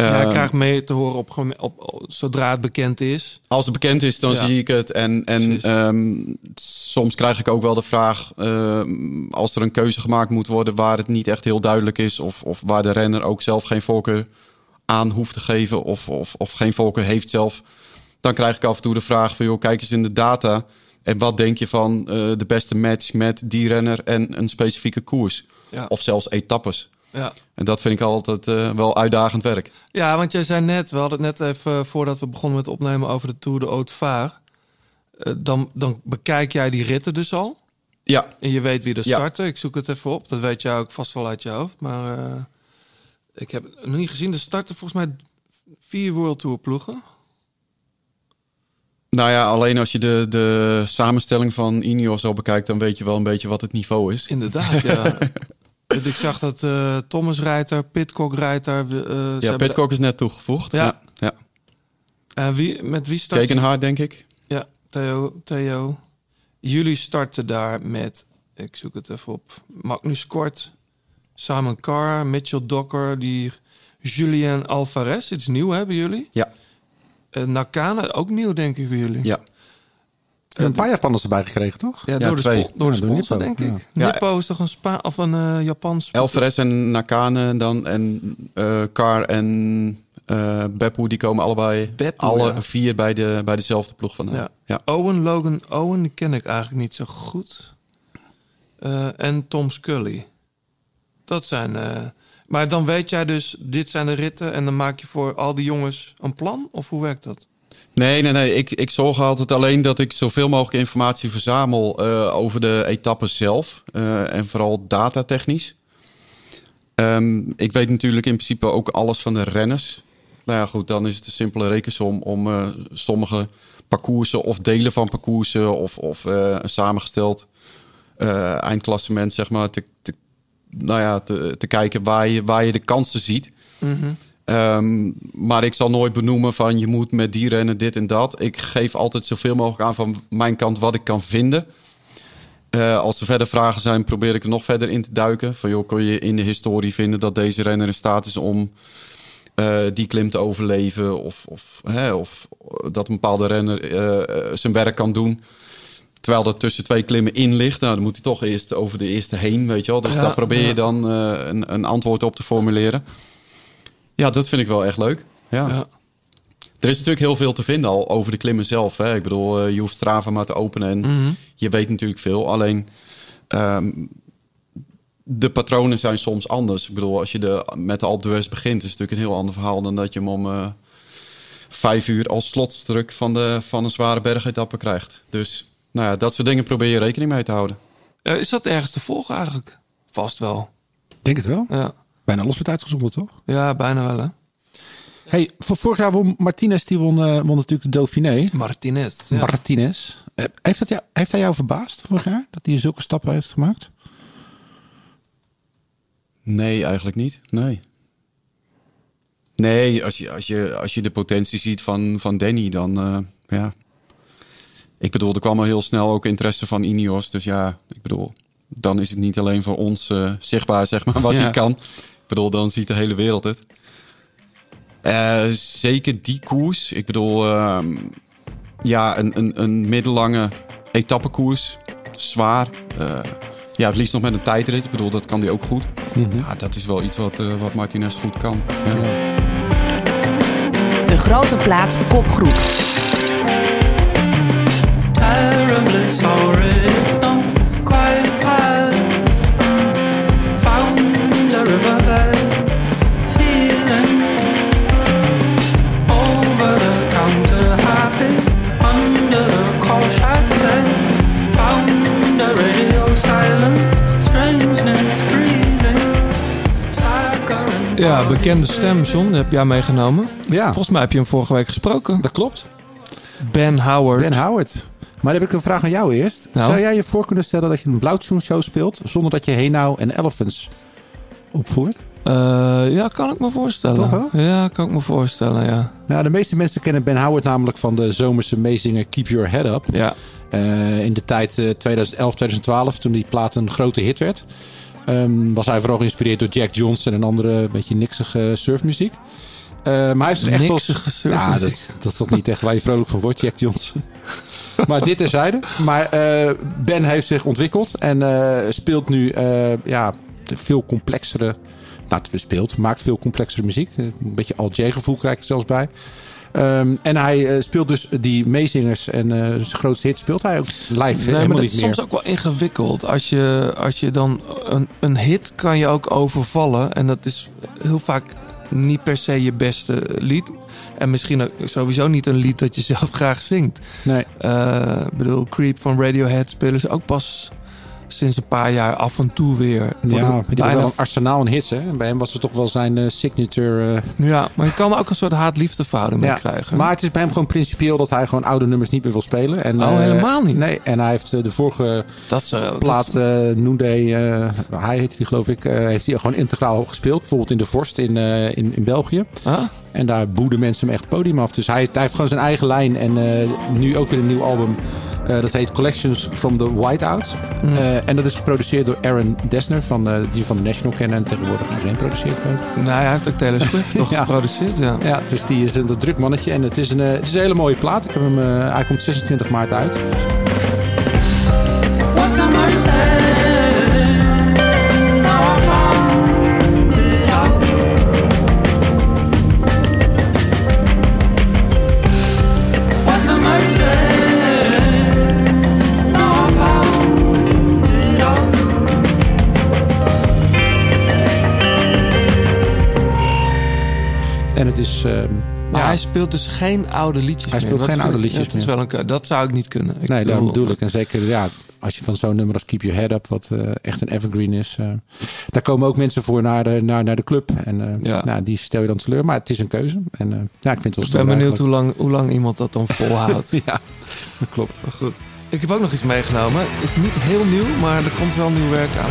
Ja, ik krijg mee te horen op, op, op- zodra het bekend is. als het bekend is, dan Ja. zie ik het. En, en ehm, soms krijg ik ook wel de vraag, ehm, als er een keuze gemaakt moet worden waar het niet echt heel duidelijk is, of, of waar de renner ook zelf geen voorkeur aan hoeft te geven, of, of, of geen voorkeur heeft zelf, dan krijg ik af en toe de vraag van, joh, kijk eens in de data. En wat denk je van eh, de beste match met die renner en een specifieke koers? Ja. Of zelfs etappes. Ja. En dat vind ik altijd eh, wel uitdagend werk. ja, want jij zei net, we hadden het net even eh, voordat we begonnen met opnemen over de Tour de Haute Vaar. Eh, dan, dan bekijk jij die ritten dus al. Ja, En je weet wie er Ja. starten. Ik zoek het even op. Dat weet jij ook vast wel uit je hoofd. Maar ik heb het nog niet gezien. Er starten volgens mij vier World Tour ploegen. Nou ja, alleen als je de, de samenstelling van Ineos al bekijkt, dan weet je wel een beetje wat het niveau is. Inderdaad, ja. (laughs) ik zag dat eh, Thomas rijdt er, Pitcock rijdt er. eh, Ja, Pitcock is net toegevoegd. Ja. Ja, ja. En wie, met wie start Kekenhaard, denk ik. Ja, Theo, Theo. Jullie starten daar met, ik zoek het even op, Magnus Kort, Simon Carr, Mitchell Docker, die Julien Alvarez. Iets nieuw hebben jullie. Ja, Nakana, ook nieuw denk ik bij jullie. ja. Een paar Japanners erbij gekregen, toch? Ja, Ja, door de, twee. spo- door de sponsor, Nippo, denk ik. ja. Nippo is toch een, Spa of een eh, Japans... Alvarez en Nakane dan en eh Car en eh Beppu, die komen allebei Beppu, alle ja. vier bij, de, bij dezelfde ploeg vandaan. Ja. Ja. Owen, Logan Owen, die ken ik eigenlijk niet zo goed. Eh, en Tom Scully. Dat zijn... eh, maar dan weet jij dus, dit zijn de ritten... en dan maak je voor al die jongens een plan? Of hoe werkt dat? Nee, nee, nee. Ik, ik zorg altijd alleen dat ik zoveel mogelijk informatie verzamel eh, over de etappes zelf. eh, en vooral datatechnisch. Ehm, ik weet natuurlijk in principe ook alles van de renners. Nou ja, goed, dan is het een simpele rekensom om eh, sommige parcoursen of delen van parcoursen of, of een samengesteld eindklassement, zeg maar, te, te, nou ja, te, te kijken waar je, waar je de kansen ziet. Ehm, maar ik zal nooit benoemen van je moet met die rennen dit en dat. Ik geef altijd zoveel mogelijk aan van mijn kant wat ik kan vinden. Eh, als er verder vragen zijn, probeer ik er nog verder in te duiken. Van joh, kun je in de historie vinden dat deze renner in staat is om eh, die klim te overleven? Of, of, hè, of dat een bepaalde renner eh, zijn werk kan doen. Terwijl er tussen twee klimmen in ligt. Nou, dan moet hij toch eerst over de eerste heen, weet je wel. Dus Ja, daar probeer je dan een, een antwoord op te formuleren. Ja, dat vind ik wel echt leuk. Ja. Ja. Er is natuurlijk heel veel te vinden al over de klimmen zelf. Hè. Ik bedoel, eh, je hoeft Strava maar te openen en Mhm. je weet natuurlijk veel. Alleen ehm, de patronen zijn soms anders. Ik bedoel, als je de, met de Alpe d'Huez begint, is het natuurlijk een heel ander verhaal dan dat je hem om eh, vijf uur als slotstruk van, de, van een zware bergetappe krijgt. Dus nou ja, dat soort dingen probeer je rekening mee te houden. Eh, is dat ergens te volgen eigenlijk? Vast wel. Denk het wel. Ja, Bijna alles wordt uitgezonden, toch? ja bijna wel hè. Hey, voor vorig jaar won Martinez, die won, eh, won natuurlijk de Dauphiné. Martinez. Ja. Martinez. Eh, heeft, dat jou, heeft hij jou verbaasd vorig jaar? Dat hij zulke stappen heeft gemaakt? Nee, eigenlijk niet. Nee. Nee, als je, als je, als je de potentie ziet van, van Danny, dan eh, ja. Ik bedoel, er kwam al heel snel ook interesse van Ineos. Dus ja, ik bedoel, dan is het niet alleen voor ons zichtbaar, zeg maar, wat Ja. hij kan. Ik bedoel, dan ziet de hele wereld het. Eh, zeker die koers. Ik bedoel, ehm, ja, een, een, een middellange etappekoers. Zwaar. Eh, ja, het liefst nog met een tijdrit. Ik bedoel, dat kan hij ook goed. Ja, dat is wel iets wat, eh, wat Martinez goed kan. Ja. De grote plaat kopgroep. terribly sorry. Bekende stem, John. Heb jij meegenomen. Ja. Volgens mij heb je hem vorige week gesproken. Dat klopt. Ben Howard. Ben Howard. Maar dan heb ik een vraag aan jou eerst. Nou? Zou jij je voor kunnen stellen dat je een blauwtsoenshow speelt... zonder dat je Hey Now en Elephants opvoert? Eh, ja, kan ik me voorstellen. Toch? Ja, kan ik me voorstellen, ja. Nou, de meeste mensen kennen Ben Howard namelijk van de zomerse meezingen Keep Your Head Up. Ja, Eh, in de tijd eh, 2011, 2012, toen die plaat een grote hit werd, ehm, was hij vooral geïnspireerd door Jack Johnson en andere beetje niksige surfmuziek. Eh, maar hij heeft zich echt als... Ja, dat, dat is toch niet echt waar je vrolijk van wordt, Jack Johnson. (laughs) maar dit terzijde. Maar eh, Ben heeft zich ontwikkeld en eh, speelt nu ja, veel complexere... Nou, speelt, maakt veel complexere muziek. Een beetje Al J gevoel krijg ik er zelfs bij. Ehm, en hij eh, speelt dus die meezingers en eh, zijn grootste hit speelt hij ook live Nee, helemaal maar dat niet is meer. soms ook wel ingewikkeld. Als je, als je dan een, een hit kan je ook overvallen. En dat is heel vaak niet per se je beste lied. En misschien ook sowieso niet een lied dat je zelf (laughs) graag zingt. Nee. Eh, ik bedoel, Creep van Radiohead spelen ze ook pas sinds een paar jaar af en toe weer. Ja, Worden die wel een arsenaal aan hits. Hè? En bij hem was het toch wel zijn eh, signature. eh, Ja, maar je kan er ook een soort haat-liefde verhouding mee krijgen. Maar het is bij hem gewoon principieel dat hij gewoon oude nummers niet meer wil spelen. En, Oh, eh, helemaal niet? Nee, en hij heeft de vorige dat is, dat- plaat, eh Noonday, hij heette die geloof ik, heeft hij gewoon integraal gespeeld. Bijvoorbeeld in de Vorst in, in, in België. Ah? En daar boeden mensen hem echt het podium af. Dus hij, hij heeft gewoon zijn eigen lijn. En nu ook weer een nieuw album. Dat heet Collections from the Whiteout. Mm. Eh, en dat is geproduceerd door Aaron Dessner, van, eh, die van de National kennen en tegenwoordig iedereen produceert. Ook. Nou, hij heeft ook Taylor Swift (laughs) toch geproduceerd, ja. Ja, dus die is een druk mannetje en het is een, eh, het is een hele mooie plaat. Ik heb hem, hij komt 26 maart uit. What's is... ehm, Maar ja, hij speelt dus geen oude liedjes Hij meer. speelt Dat geen oude ik- liedjes dat is meer. wel een, dat zou ik niet kunnen. Ik nee, daarom bedoel- bedoel ik. En zeker ja, als je van zo'n nummer als Keep Your Head Up, wat eh, echt een evergreen is. eh, daar komen ook mensen voor naar de, naar, naar de club. En eh, Ja. nou, die stel je dan teleur. Maar het is een keuze. En eh, ja, ik vind het wel Ik ben benieuwd eigenlijk. hoe lang, hoe lang iemand dat dan volhoudt. (laughs) Ja, dat klopt. Maar goed. Ik heb ook nog iets meegenomen. Het is niet heel nieuw, maar er komt wel nieuw werk aan.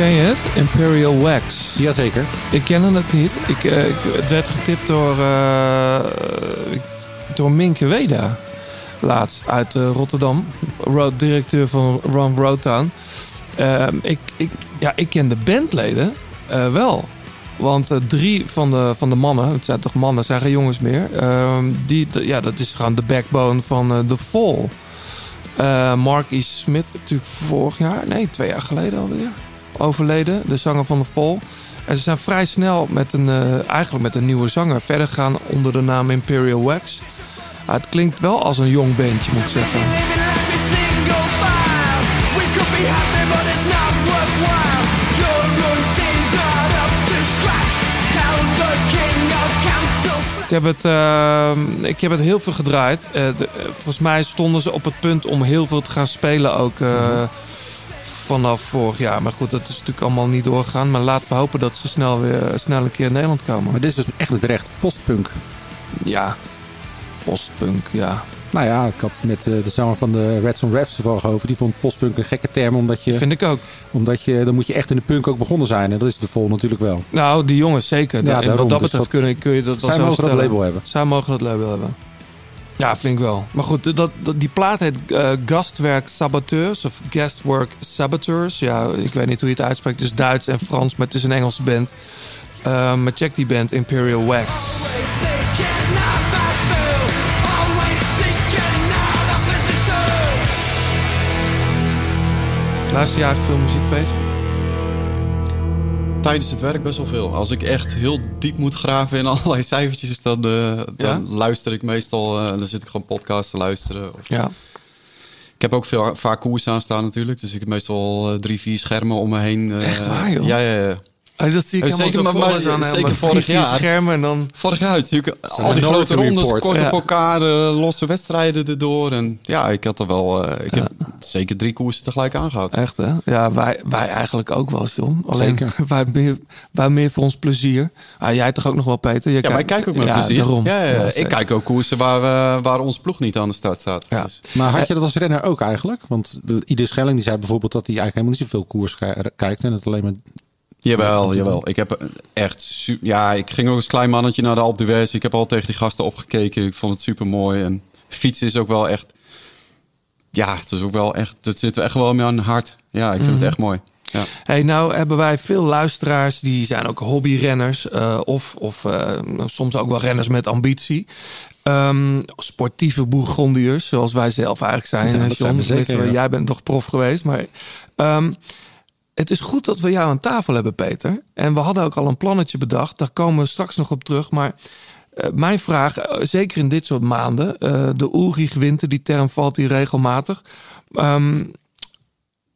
ken je het? Imperial Wax. Jazeker. Ik kende het niet. Ik, eh, ik, het werd getipt door, ik- door Minke Weda. Laatst uit eh, Rotterdam. (laughs) Road, directeur van Run Roadtown. Ehm, ik, ik, ja, ik ken de bandleden wel. Want drie van de, van de mannen, het zijn toch mannen, zijn geen jongens meer. ehm, die, ja, dat is gewoon de backbone van The Fall. Mark E. Smith, natuurlijk vorig jaar, nee, twee jaar geleden alweer, overleden. De zanger van The Fall. En ze zijn vrij snel met een, eh, eigenlijk met een nieuwe zanger verder gegaan onder de naam Imperial Wax. Ah, het klinkt wel als een jong bandje, moet ik zeggen. Ik heb het, eh, ik heb het heel veel gedraaid. Eh, de- volgens mij stonden ze op het punt om heel veel te gaan spelen ook vanaf vorig jaar. Maar goed, dat is natuurlijk allemaal niet doorgegaan. Maar laten we hopen dat ze snel weer snel een keer in Nederland komen. Maar dit is dus echt met recht postpunk. Ja, postpunk, ja. Nou ja, ik had met eh, de zanger van de Reds on Refs toevallig over. Die vond postpunk een gekke term, omdat je, Vind ik ook. omdat je, dan moet je echt in de punk ook begonnen zijn. En dat is de vol natuurlijk wel. Nou, die jongens zeker. Ja, daarom. wat dat Dus betreft dat- kun, je, dat wel Zij mogen dat label hebben. Zij mogen dat label hebben. Ja, vind ik wel. Maar goed, dat, die plaat heet eh, Gastwerk Saboteurs of Guestwork Saboteurs. Ja, ik weet niet hoe je het uitspreekt. Het is Duits en Frans, maar het is een Engelse band. Eh, maar check die band Imperial Wax. Luister je eigenlijk veel muziek, Peter? Tijdens het werk best wel veel. Als ik echt heel diep moet graven in (laughs) allerlei cijfertjes, dan, eh, dan Ja? luister ik meestal. eh, dan zit ik gewoon podcasts te luisteren. Of- Ja. Ik heb ook veel, vaak koers aanstaan natuurlijk. Dus ik heb meestal eh, drie, vier schermen om me heen. Echt waar, joh? Ja, ja, ja. Oh, dat zie ik Eh, helemaal zeker, zo maar- voor maar- me, zo'n zeker helemaal vorig jaar. schermen en dan... Vorig jaar natuurlijk al die grote rondes, Report. kort Ja. op elkaar, de losse wedstrijden erdoor. En ja, ik had er wel, eh, ik heb zeker drie koersen tegelijk aangehouden. Echt, hè? Ja, wij, wij eigenlijk ook wel, John. Alleen Zeker. (laughs) wij meer, wij meer voor ons plezier. Ah, jij toch ook nog wel, Peter? Je Ja, maar ik kijk ook met ja, plezier. Daarom. Ja, ja, ik kijk ook koersen waar, we, waar onze ploeg niet aan de start staat. Ja. Dus- Maar had je dat als renner ook eigenlijk? Want de- Ieder Schelling die zei bijvoorbeeld dat hij eigenlijk helemaal niet zoveel koers ki- kijkt. En het alleen maar... Jawel, jawel. Ik heb echt su- Ja, ik ging ook als klein mannetje naar de Alpe d'Huez. Ik heb al tegen die gasten opgekeken. Ik vond het super mooi. En fietsen is ook wel echt. Ja, het is ook wel echt. Het zit echt wel in mijn hart. Ja, ik vind het echt mooi. Ja. Hey, nou hebben wij veel luisteraars die zijn ook hobbyrenners. eh of of eh, soms ook wel renners met ambitie. Ehm, sportieve Bourgondiërs, zoals wij zelf eigenlijk zijn. Ja, eh, John, zijn zeker, ja. Jij bent toch prof geweest. Maar ehm, het is goed dat we jou aan tafel hebben, Peter. En we hadden ook al een plannetje bedacht. Daar komen we straks nog op terug. Maar eh, mijn vraag, eh, zeker in dit soort maanden. eh, de Ulrich Winter, die term valt hier regelmatig. Ehm,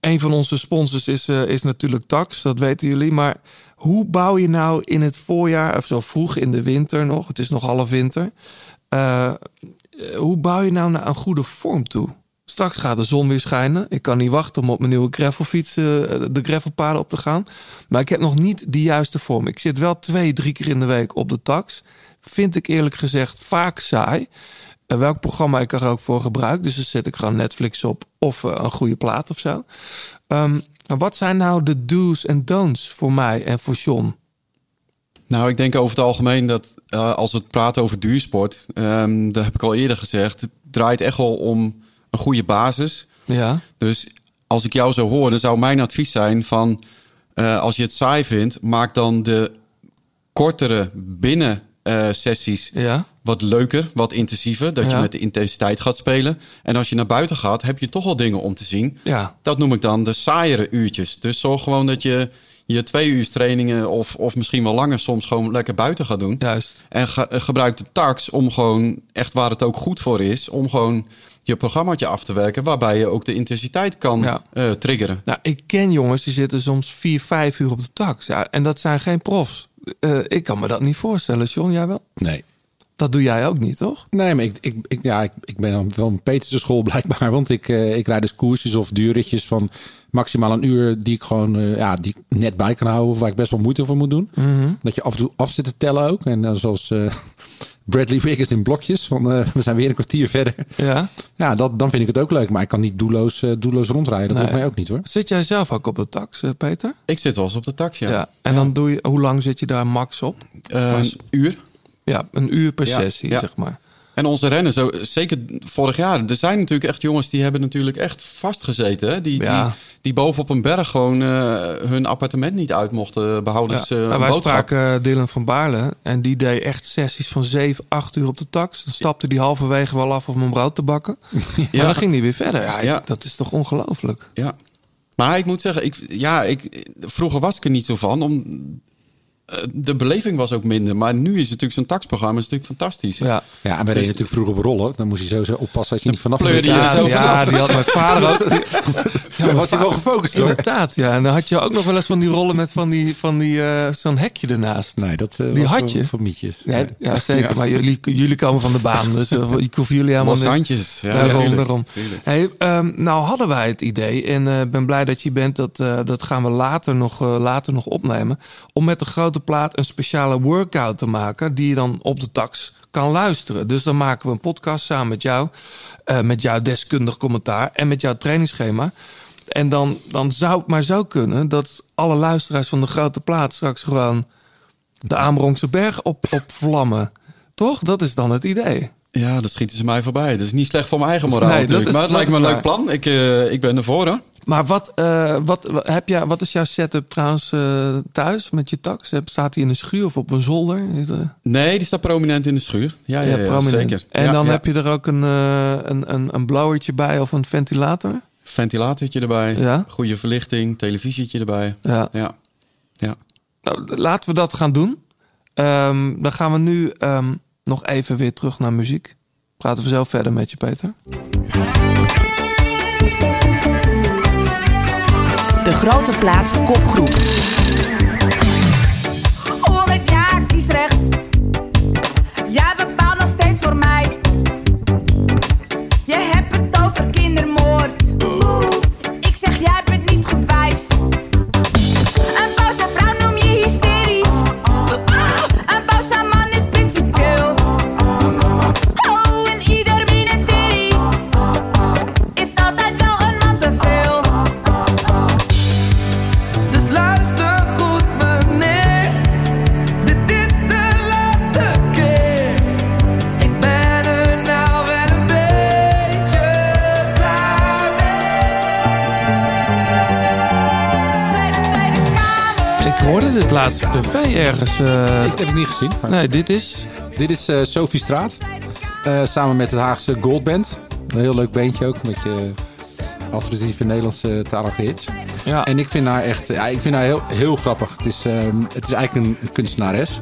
een van onze sponsors is, is natuurlijk Tax, dat weten jullie. Maar hoe bouw je nou in het voorjaar, of zo vroeg in de winter nog, het is nog half winter. hoe bouw je nou naar een goede vorm toe? Straks gaat de zon weer schijnen. Ik kan niet wachten om op mijn nieuwe gravelfiets eh, de gravelpaden op te gaan. Maar ik heb nog niet de juiste vorm. Ik zit wel twee, drie keer in de week op de tax. Vind ik eerlijk gezegd vaak saai. Eh, welk programma ik er ook voor gebruik. Dus dan zet ik gewoon Netflix op of eh, een goede plaat of zo. Ehm, wat zijn nou de do's en don'ts voor mij en voor John? Nou, ik denk over het algemeen dat als we het praten over duursport, ehm dat heb ik al eerder gezegd, het draait echt wel om een goede basis. Ja, Dus als ik jou zo hoor, dan zou mijn advies zijn van eh, als je het saai vindt, maak dan de kortere binnen sessies ja, wat leuker, wat intensiever, dat Ja. je met de intensiteit gaat spelen. En als je naar buiten gaat, heb je toch wel dingen om te zien. ja. Dat noem ik dan de saaiere uurtjes. Dus zorg gewoon dat je je twee uur trainingen of, of misschien wel langer soms gewoon lekker buiten gaat doen. Juist. En ge- gebruik de tax om gewoon echt waar het ook goed voor is, om gewoon je programmaatje af te werken, waarbij je ook de intensiteit kan Ja. eh, triggeren. Nou, ik ken jongens die zitten soms vier, vijf uur op de tax. Ja, en dat zijn geen profs. Eh, ik kan me dat niet voorstellen. John, jij wel? Nee. Dat doe jij ook niet, toch? Nee, maar ik, ik, ik, ja, ik, ik ben dan wel een Peterse school (laughs) blijkbaar. Want ik, eh, ik rijd dus koersjes of duurritjes van maximaal een uur... die ik gewoon eh, ja, die ik net bij kan houden... of waar ik best wel moeite voor moet doen. Dat je af en toe af zit te tellen ook. En dan zoals eh, Bradley Wiggins in blokjes. Van, eh, we zijn weer een kwartier verder. Ja. Ja, dat, dan vind ik het ook leuk. Maar ik kan niet doelloos, eh, doelloos rondrijden. Dat Nee. mij ook niet hoor. Zit jij zelf ook op de tax, eh, Peter? Ik zit wel eens op de tax, ja. Ja. En dan doe je, hoe lang zit je daar max op? Eh, een uur. Ja, een uur per Ja, sessie, ja. zeg maar. En onze renners, ook, zeker vorig jaar, er zijn natuurlijk echt jongens die hebben natuurlijk echt vastgezeten. Hè? Die, Ja. die, die boven op een berg gewoon eh, hun appartement niet uit mochten behouden. Ja. Nou, wij spraken Dylan van Baarle en die deed echt sessies van 7, 8 uur op de tax. Dan stapte die halverwege wel af om een brood te bakken. (laughs) Maar Ja. dan ging hij weer verder. Ja, Ja. Dat is toch ongelooflijk? Ja. Maar ik moet zeggen, ik, ja, ik, vroeger was ik er niet zo van. Om, eh, de beleving was ook minder. Maar nu is het natuurlijk zo'n taxprogramma is natuurlijk fantastisch. Ja. Ja, en wij reden natuurlijk vroeger op rollen. Dan moest je sowieso oppassen dat je niet vanaf je Ja, die had mijn vader ook. (laughs) Ja, was hij wel gefocust hoor. Inderdaad, ja. En dan had je ook nog wel eens van die rollen met van die, van die eh, zo'n hekje ernaast. Nee, dat eh, Die was had je? Voor mietjes. Ja, ja zeker. Maar jullie, jullie komen van de baan, dus eh, ik hoef jullie helemaal Los niet. handjes. Ja, daarom, natuurlijk. daarom. Tuurlijk. Hey, ehm, nou hadden wij het idee, en eh, ik ben blij dat je bent, dat, eh, dat gaan we later nog, eh, later nog opnemen, om met de grote plaat een speciale workout te maken, die je dan op de tax kan luisteren. Dus dan maken we een podcast samen met jou, eh, met jouw deskundig commentaar en met jouw trainingsschema. En dan, dan zou het maar zo kunnen dat alle luisteraars van de grote plaat straks gewoon de Amerongse berg op, opvlammen. Toch? Dat is dan het idee. Ja, dat schieten ze mij voorbij. Dat is niet slecht voor mijn eigen moraal Nee, natuurlijk. is- maar het lijkt me een leuk plan. Ik, eh, ik ben ervoor. Maar wat, eh, wat, heb jij, wat is jouw setup trouwens eh, thuis met je tax? Staat hij in een schuur of op een zolder? Nee, die staat prominent in de schuur. Ja, ja, prominent. zeker. En Ja, dan ja. heb je er ook een, eh, een, een, een blowertje bij of een ventilator? Ventilatortje erbij. Ja. Goede verlichting. Televisietje erbij. Ja. Ja. ja. Nou, laten we dat gaan doen. Ehm, dan gaan we nu ehm, nog even weer terug naar muziek. Praten we zo verder met je, Peter. De Grote Plaats kopgroep. Ik ja, kies recht. Hoorde dit laatst op tv ergens. Dat heb ik niet gezien. maar- nee, dit is... Dit is eh, Sophie Straat. Eh, samen met het Haagse Goldband. Een heel leuk beentje ook. Met je alternatieve Nederlandse talige hits. Ja. En ik vind haar echt ja, ik vind haar heel, heel grappig. Het is, ehm, het is eigenlijk een, een kunstenares.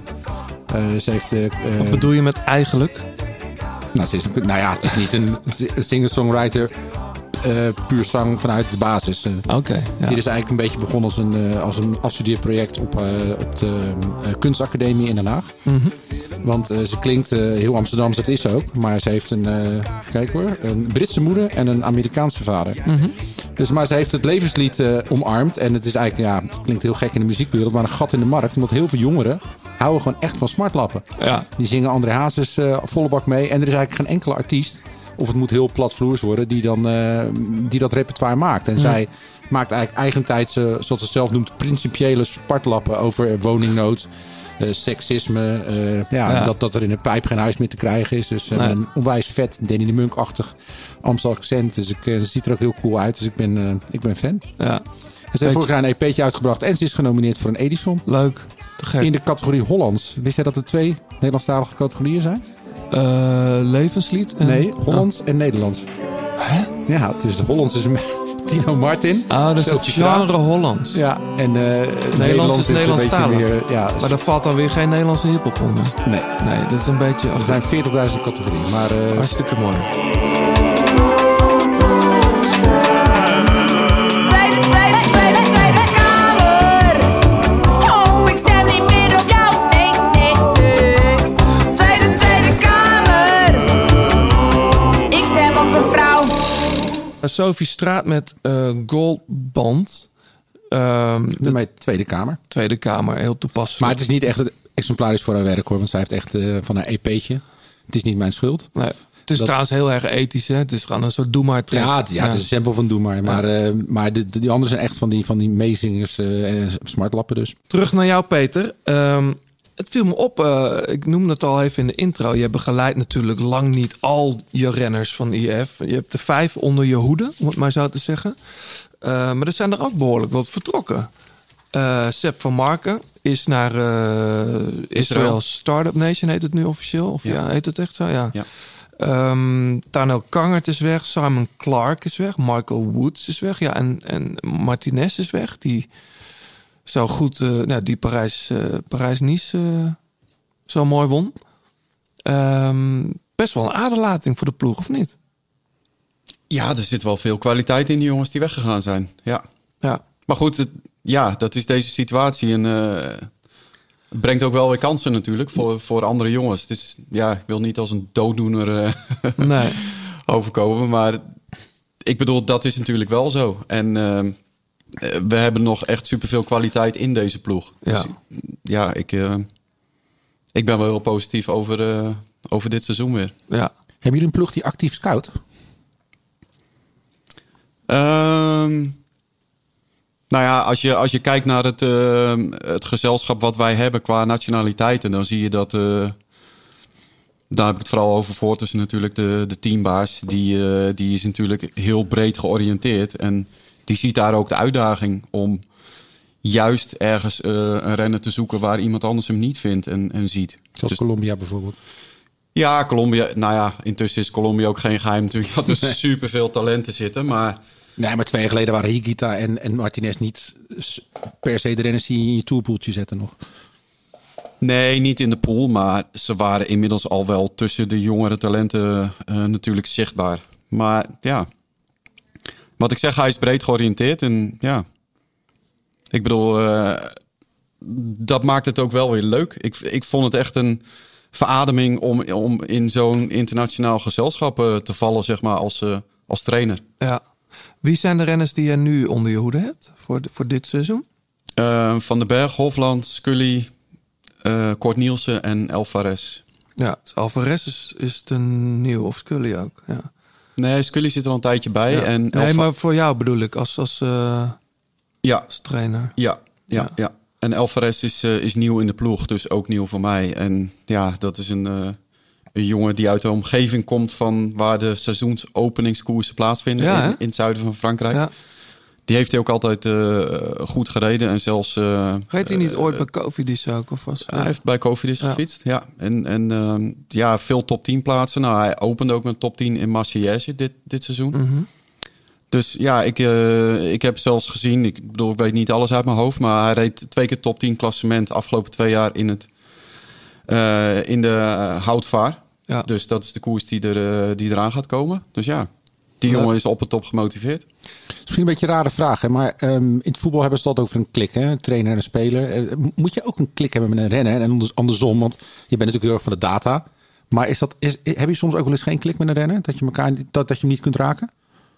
Ze heeft... Wat bedoel je met eigenlijk? nou, ze is nou ja, het is niet een, singer-songwriter puur zang vanuit de basis. Eh, Oké, ja. Is eigenlijk een beetje begonnen als een, eh, als een afstudeerproject op, eh, op de eh, kunstacademie in Den Haag. Mhm. Want eh, ze klinkt eh, heel Amsterdams, dat is ze ook. Maar ze heeft een, eh, kijk hoor, een Britse moeder en een Amerikaanse vader. Mhm. Dus, maar ze heeft het levenslied eh, omarmd. En het is eigenlijk, ja, het klinkt heel gek in de muziekwereld, maar een gat in de markt. Omdat heel veel jongeren houden gewoon echt van smartlappen. Ja. Die zingen André Hazes eh, volle bak mee. En er is eigenlijk geen enkele artiest, of het moet heel platvloers worden, die, dan, eh, die dat repertoire maakt. En zij maakt eigenlijk eigentijds, eh, zoals ze het zelf noemt, principiële spartlappen over woningnood. eh, seksisme, eh, ja, Ja. Dat, dat er in een pijp geen huis meer te krijgen is. Dus Nee. een onwijs vet Danny de Munk-achtig Amstel accent. Dus ik, ze ziet er ook heel cool uit. Dus ik ben, ik ben fan. ja. En ze heeft vorig jaar een EP'tje uitgebracht en ze is genomineerd voor een Edison. Leuk. Te gek. In de categorie Hollands. Wist jij dat er twee Nederlandstalige categorieën zijn? Eh, levenslied? en- Nee, Hollands en Nederlands. Hè? Ja, het is de Hollands is (laughs) Tino Martin. Ah, dat is het genre Hollands. Ja, en eh Nederlands Nederlands is is een beetje Nederlandstalig. meer... Ja, Maar daar valt dan weer geen Nederlandse hiphop onder. nee. Nee, dat is een beetje... Er zijn 40.000 categorieën. Maar eh, Hartstikke mooi. Sophie Straat met eh Goldband. Ehm, de mijn Tweede Kamer. Tweede Kamer, heel toepasselijk. Maar het is niet echt het exemplarisch voor haar werk hoor. Want zij heeft echt eh, van haar EP'tje. Het is niet mijn schuld. Nee, het is Dat- trouwens heel erg ethisch, hè? Het is gewoon een soort doe maar. Ja, het, ja, het is een sample van Doe Maar. Maar, eh, maar de, de- die anderen zijn echt van die, van die meezingers eh, en smartlappen dus. Terug naar jou, Peter. Ehm, het viel me op, eh, ik noemde het al even in de intro. Je begeleidt natuurlijk lang niet al je renners van IF. Je hebt er vijf onder je hoede, om het maar zo te zeggen. Eh, maar er zijn er ook behoorlijk wat vertrokken. Seb van Marken is naar Israel. Israël. Startup Nation, heet het nu officieel? Of ja, Ja. heet het echt zo? Ja. Ja. Tanel Kangert is weg, Simon Clark is weg, Michael Woods is weg. Ja, en, en Martinez is weg. Die zo goed, eh, nou, die Parijs, eh, Parijs-Nice eh, zo mooi won. Ehm, best wel een aderlating voor de ploeg, of niet? Ja, er zit wel veel kwaliteit in die jongens die weggegaan zijn. Ja. Ja, Maar goed, het- ja, dat is deze situatie. En het brengt ook wel weer kansen natuurlijk voor, voor andere jongens. Het is, ja, ik wil niet als een dooddoener nee. (laughs) overkomen. Maar ik bedoel, dat is natuurlijk wel zo. En eh, eh, we hebben nog echt superveel kwaliteit in deze ploeg. Ja. Dus ja, ik, eh, ik ben wel heel positief over, eh, over dit seizoen weer. ja. Hebben jullie een ploeg die actief scout? Ehm, nou ja, als je, als je kijkt naar het, eh, het gezelschap wat wij hebben qua nationaliteiten, dan zie je dat. eh, daar heb ik het vooral over Fortis natuurlijk, de, de teambaas. Die, eh, die is natuurlijk heel breed georiënteerd. En die ziet daar ook de uitdaging om juist ergens eh, een renner te zoeken waar iemand anders hem niet vindt en, en ziet. Zoals Dus- Colombia bijvoorbeeld. ja, Colombia. Nou ja, intussen is Colombia ook geen geheim natuurlijk. Dat er superveel talenten zitten. Maar Nee, maar twee jaar geleden waren Higita en, en Martinez niet per se de renners die je in je toolpoeltje zetten nog. Nee, niet in de pool, maar ze waren inmiddels al wel tussen de jongere talenten eh, natuurlijk zichtbaar. Maar ja, wat ik zeg, hij is breed georiënteerd en ja, ik bedoel, eh, dat maakt het ook wel weer leuk. Ik, ik vond het echt een verademing om, om in zo'n internationaal gezelschap eh, te vallen, zeg maar, als, eh, als trainer. ja. Wie zijn de renners die je nu onder je hoede hebt voor, de- voor dit seizoen? Van den Berg, Hofland, Scully, Kort Nielsen en Alvarez. Ja, dus Alvarez is, is een nieuw of Scully ook. Ja. Nee, Scully zit er al een tijdje bij. Ja. En nee, maar voor jou bedoel ik als, als, eh, ja, als trainer. ja, ja, ja. En Alvarez is, eh, is nieuw in de ploeg, dus ook nieuw voor mij. En ja, dat is een, eh, een jongen die uit de omgeving komt van waar de seizoensopeningskoersen plaatsvinden in, in het zuiden van Frankrijk. Die heeft hij ook altijd eh, goed gereden en zelfs... eh, Reed hij niet eh, ooit bij Cofidis ook? Of was, Hij heeft bij Cofidis Ja. gefietst, ja. En, en ehm, ja, veel top 10 plaatsen. Nou, hij opende ook met top 10 in Marseillaise dit, dit seizoen. Mhm. Dus ja, ik, ik heb zelfs gezien, ik bedoel, ik weet niet alles uit mijn hoofd, maar hij reed twee keer top 10 klassement afgelopen twee jaar in, het, in de houtvaar. Ja. Dus dat is de koers die, er, die eraan gaat komen. Dus ja, Die jongen is op het top gemotiveerd. Misschien een beetje een rare vraag, hè? maar ehm, in het voetbal hebben ze het altijd over een klik, hè? een trainer en een speler. Eh, moet je ook een klik hebben met een renner en anders- andersom? Want je bent natuurlijk heel erg van de data. Maar is dat, is, heb je soms ook wel eens geen klik met een renner? Dat je, elkaar, dat, dat je hem niet kunt raken?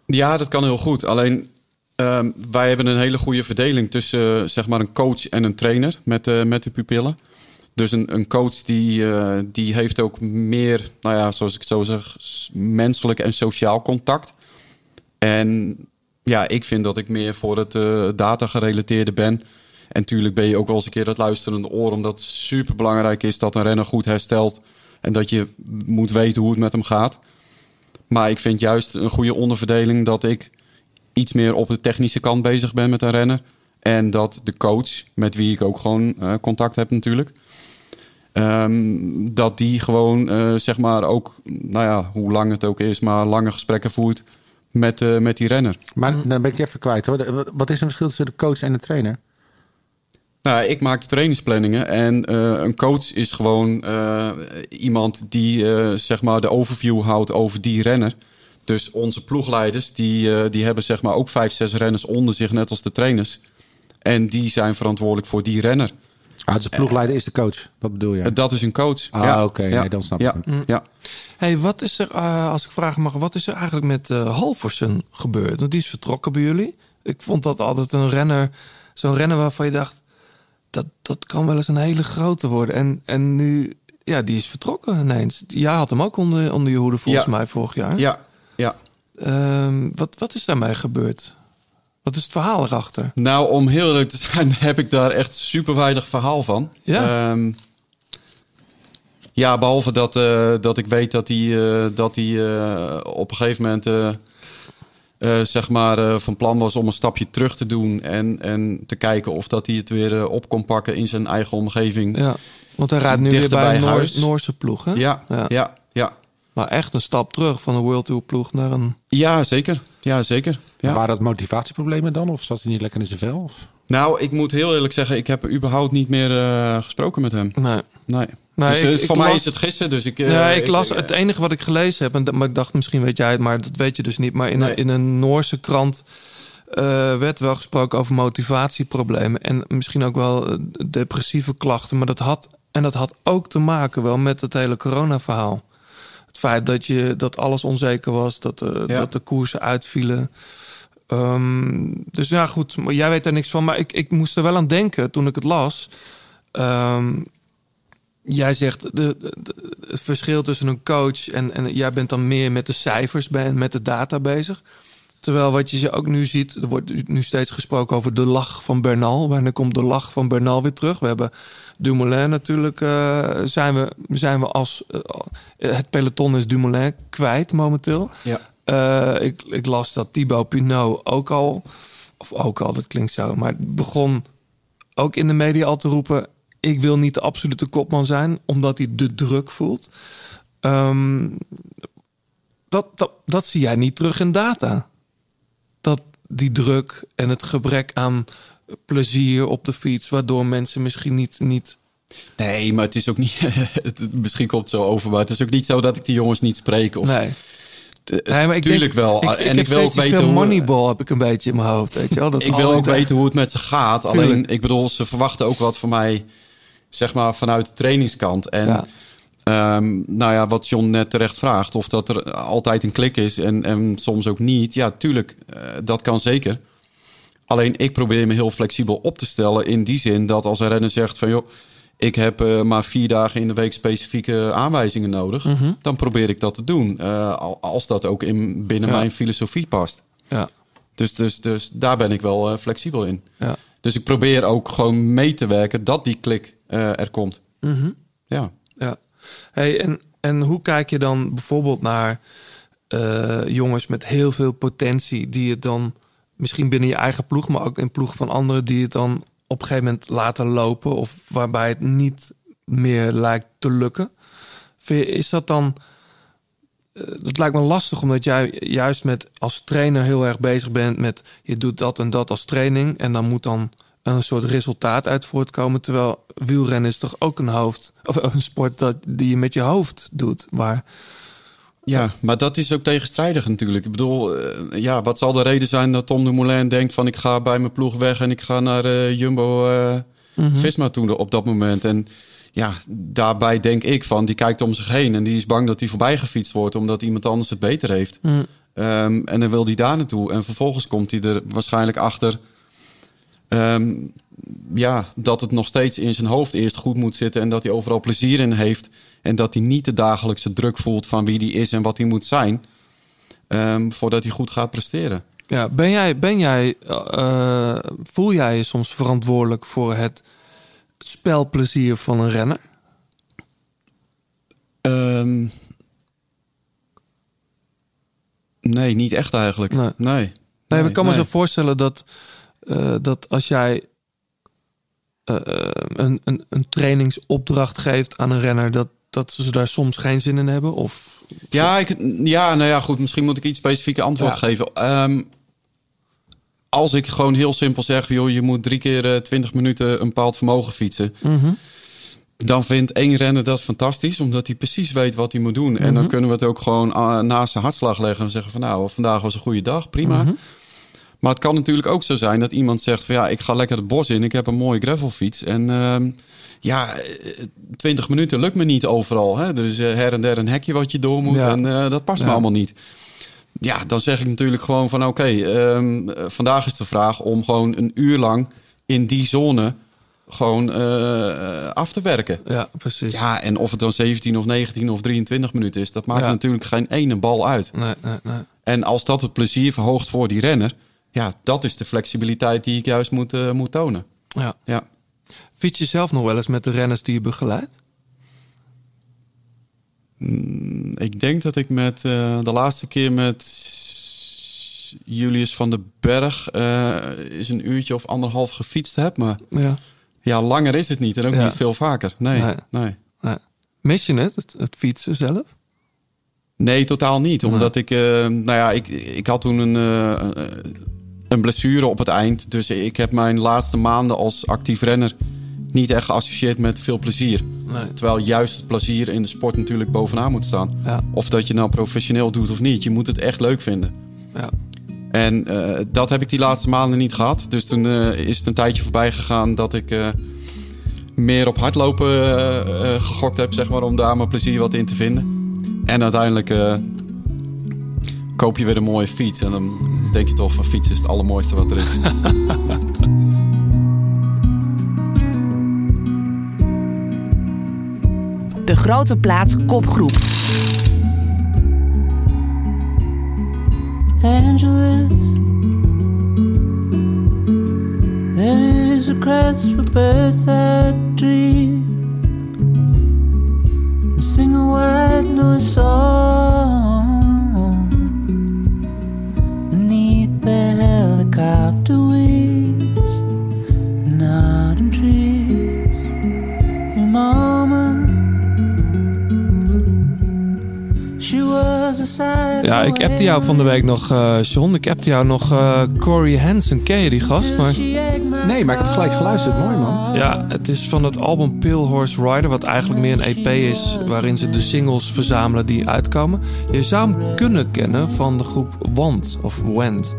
Ja, dat kan heel goed. Alleen ehm, wij hebben een hele goede verdeling tussen zeg maar een coach en een trainer met, eh, met de pupillen. Dus een, een coach die, eh, die heeft ook meer, nou ja, zoals ik zo zeg, menselijk en sociaal contact. En ja, ik vind dat ik meer voor het eh, data gerelateerde ben. En natuurlijk ben je ook wel eens een keer dat luisterende oor, omdat het super belangrijk is dat een renner goed herstelt. En dat je moet weten hoe het met hem gaat. Maar ik vind juist een goede onderverdeling dat ik iets meer op de technische kant bezig ben met een renner. En dat de coach, met wie ik ook gewoon eh, contact heb natuurlijk. Ehm, dat die gewoon, eh, zeg maar, ook, nou ja, hoe lang het ook is, maar lange gesprekken voert met, eh, met die renner. Maar dan ben ik je even kwijt hoor. Wat is een verschil tussen de coach en de trainer? Nou, ik maak de trainingsplanningen en eh, een coach is gewoon iemand die zeg maar de overview houdt over die renner. Dus onze ploegleiders die, die hebben zeg maar ook vijf, zes renners onder zich, net als de trainers. En die zijn verantwoordelijk voor die renner. Ah, dus de ploegleider is de coach, dat bedoel je? Dat is een coach. Ah, ja. oké, Ja. nee, dan snap ja. ik het. Ja. Hey, wat is er, eh, als ik vragen mag, wat is er eigenlijk met eh Halvorsen gebeurd? Want die is vertrokken bij jullie. Ik vond dat altijd een renner, zo'n renner waarvan je dacht, dat, dat kan wel eens een hele grote worden. En, en nu, ja, die is vertrokken ineens. Jij had hem ook onder, onder je hoede volgens Ja. mij vorig jaar. Ja, ja. Ehm, wat, wat is daarmee gebeurd? Wat is het verhaal erachter? Nou, om heel eerlijk te zijn, (laughs) heb ik daar echt super weinig verhaal van. Ja. Ehm, ja, behalve dat, eh, dat ik weet dat hij, eh, dat hij eh, op een gegeven moment zeg maar, van plan was om een stapje terug te doen. En, en te kijken of dat hij het weer op kon pakken in zijn eigen omgeving. Ja, want hij rijdt nu weer bij een Noor-. Noorse ploeg, hè? Ja, ja, ja. ja. Maar echt een stap terug van een World Tour ploeg naar een... zeker. Ja, zeker. Ja. Waren dat motivatieproblemen dan? Of zat hij niet lekker in zijn vel? Of? Nou, ik moet heel eerlijk zeggen, ik heb überhaupt niet meer eh, gesproken met hem. Nee. Nee. Nee, dus, ik- eh, ik voor mij las- is het gissen, dus ik... eh, ja, ik ik- las het enige wat ik gelezen heb, en, dat- maar ik dacht misschien weet jij het, maar dat weet je dus niet. Maar in, Nee. een, in een Noorse krant eh, werd wel gesproken over motivatieproblemen en misschien ook wel depressieve klachten. Maar dat had en dat had ook te maken wel met het hele corona-verhaal. Het feit dat je dat alles onzeker was, dat, eh, Ja. dat de koersen uitvielen. Ehm, dus ja, goed, jij weet er niks van. Maar ik, ik moest er wel aan denken toen ik het las. Ehm, jij zegt de, het verschil tussen een coach en, en jij bent dan meer met de cijfers bij, met de data bezig. Terwijl wat je ook nu ziet, er wordt nu steeds gesproken over de lach van Bernal. Wanneer komt de lach van Bernal weer terug? We hebben Dumoulin natuurlijk, eh, zijn, we, zijn we als... eh, het peloton is Dumoulin kwijt momenteel. Ja. Eh, ik, ik las dat Thibaut Pinot ook al, of ook al, dat klinkt zo, maar begon ook in de media al te roepen: ik wil niet de absolute kopman zijn, omdat hij de druk voelt. Ehm, dat, dat, dat zie jij niet terug in data. Dat die druk en het gebrek aan plezier op de fiets, waardoor mensen misschien niet. niet Nee, maar het is ook niet... (laughs) misschien komt het zo over, maar het is ook niet zo dat ik die jongens niet spreek. Of, nee. Nee, maar ik tuurlijk denk, wel. Ik, en ik, wil ook weten veel hoe... Moneyball heb ik een beetje in mijn hoofd, weet je wel? Dat ik wil ook weten hoe het met ze gaat. Tuurlijk. Alleen, ik bedoel, ze verwachten ook wat van mij, zeg maar, vanuit de trainingskant. En Ja. ehm, nou ja, wat John net terecht vraagt, of dat er altijd een klik is en, en soms ook niet. Ja, tuurlijk, eh, dat kan zeker. Alleen, ik probeer me heel flexibel op te stellen in die zin dat als een renner zegt van, joh, ik heb eh, maar vier dagen in de week specifieke aanwijzingen nodig, Mhm. dan probeer ik dat te doen. eh, al- als dat ook in, binnen Ja. mijn filosofie past. Ja, Dus, dus, dus daar ben ik wel eh, flexibel in. ja. Dus ik probeer ook gewoon mee te werken dat die klik er komt. Mhm. Ja. Ja. Hey, en, en hoe kijk je dan bijvoorbeeld naar jongens met heel veel potentie, die het dan misschien binnen je eigen ploeg, maar ook in ploeg van anderen, die het dan op een gegeven moment laten lopen of waarbij het niet meer lijkt te lukken? Is dat dan. eh, Dat lijkt me lastig, omdat jij juist met als trainer heel erg bezig bent met je doet dat en dat als training en dan moet dan een soort resultaat uit voortkomen. Terwijl wielrennen is toch ook een hoofd of een sport dat die je met je hoofd doet, waar Ja, maar dat is ook tegenstrijdig natuurlijk. Ik bedoel, eh, ja, wat zal de reden zijn dat Tom Dumoulin denkt van ik ga bij mijn ploeg weg en ik ga naar eh, Jumbo eh, Visma toe op dat moment. En ja, daarbij denk ik van, die kijkt om zich heen en die is bang dat hij voorbij gefietst wordt omdat iemand anders het beter heeft. Ehm, en dan wil hij daar naartoe. En vervolgens komt hij er waarschijnlijk achter ehm, ja, dat het nog steeds in zijn hoofd eerst goed moet zitten en dat hij overal plezier in heeft. En dat hij niet de dagelijkse druk voelt van wie hij is en wat hij moet zijn. ehm, voordat hij goed gaat presteren. Ja, ben jij, ben jij, eh, voel jij je soms verantwoordelijk voor het spelplezier van een renner? Ehm, nee, niet echt eigenlijk. Nee. Nee. Nee, Nee, ik kan me zo voorstellen dat, eh, dat als jij eh, een, een, een trainingsopdracht geeft aan een renner, dat, dat ze daar soms geen zin in hebben? Of Ja, ik, ja, nou ja, goed. Misschien moet ik iets specifieke antwoord Ja. geven. Ehm, als ik gewoon heel simpel zeg, joh, je moet drie keer eh, 20 minuten een bepaald vermogen fietsen. Dan vindt één renner dat fantastisch, omdat hij precies weet wat hij moet doen. En dan kunnen we het ook gewoon ah, naast zijn hartslag leggen en zeggen van nou, vandaag was een goede dag, prima. Maar het kan natuurlijk ook zo zijn dat iemand zegt van ja, ik ga lekker het bos in, ik heb een mooie gravelfiets. En ehm, ja, eh, 20 minuten lukt me niet overal. Hè? Er is eh, her en der een hekje wat je door moet Ja. en eh, dat past me allemaal niet. Ja, dan zeg ik natuurlijk gewoon van oké, ehm, eh, vandaag is de vraag om gewoon een uur lang in die zone gewoon eh, af te werken. ja, precies. Ja, en of het dan 17 of 19 of 23 minuten is, dat maakt Ja. natuurlijk geen ene bal uit. Nee, nee, nee. En als dat het plezier verhoogt voor die renner, ja, dat is de flexibiliteit die ik juist moet, eh, moet tonen. Ja. Ja. Fiets je zelf nog wel eens met de renners die je begeleidt? Ik denk dat ik met eh, de laatste keer met Julius van den Berg eh, is een uurtje of anderhalf gefietst heb. Maar Ja. ja, langer is het niet en ook Ja. niet veel vaker. Nee, Nee. nee. Nee. Mis je het, het, het fietsen zelf? Nee, totaal niet. Omdat ik, eh, nou ja, ik, ik had toen een, een blessure op het eind. Dus ik heb mijn laatste maanden als actief renner niet echt geassocieerd met veel plezier. Nee. Terwijl juist het plezier in de sport natuurlijk bovenaan moet staan. Ja. Of dat je nou professioneel doet of niet. Je moet het echt leuk vinden. Ja. En eh, dat heb ik die laatste maanden niet gehad. Dus toen eh, is het een tijdje voorbij gegaan dat ik eh, meer op hardlopen gegokt heb, zeg maar, om daar mijn plezier wat in te vinden. En uiteindelijk koop je weer een mooie fiets. En dan denk je toch van fietsen is het allermooiste wat er is. (laughs) De grote plaats kopgroep. Angeles. There is a crest for birds that dream. And sing a white noise song after Ja, ik appte jou van de week nog, eh John. Ik appte jou nog eh, Corey Hansen. Ken je die gast? Maar Nee, maar ik heb het gelijk geluisterd. Mooi man. ja, het is van het album Pale Horse Rider, wat eigenlijk meer een EP is, waarin ze de singles verzamelen die uitkomen. Je zou hem kunnen kennen van de groep Want of Went.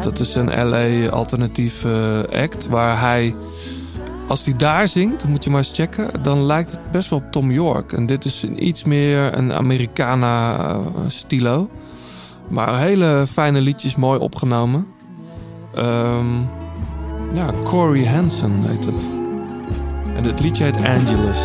Dat is een LA alternatief eh, act waar hij, als hij daar zingt, moet je maar eens checken, dan lijkt het best wel op Tom York. En dit is een iets meer een Americana eh. Maar hele fijne liedjes, mooi opgenomen. Ehm, ja, Corey Hansen heet het. En het liedje heet Angelus.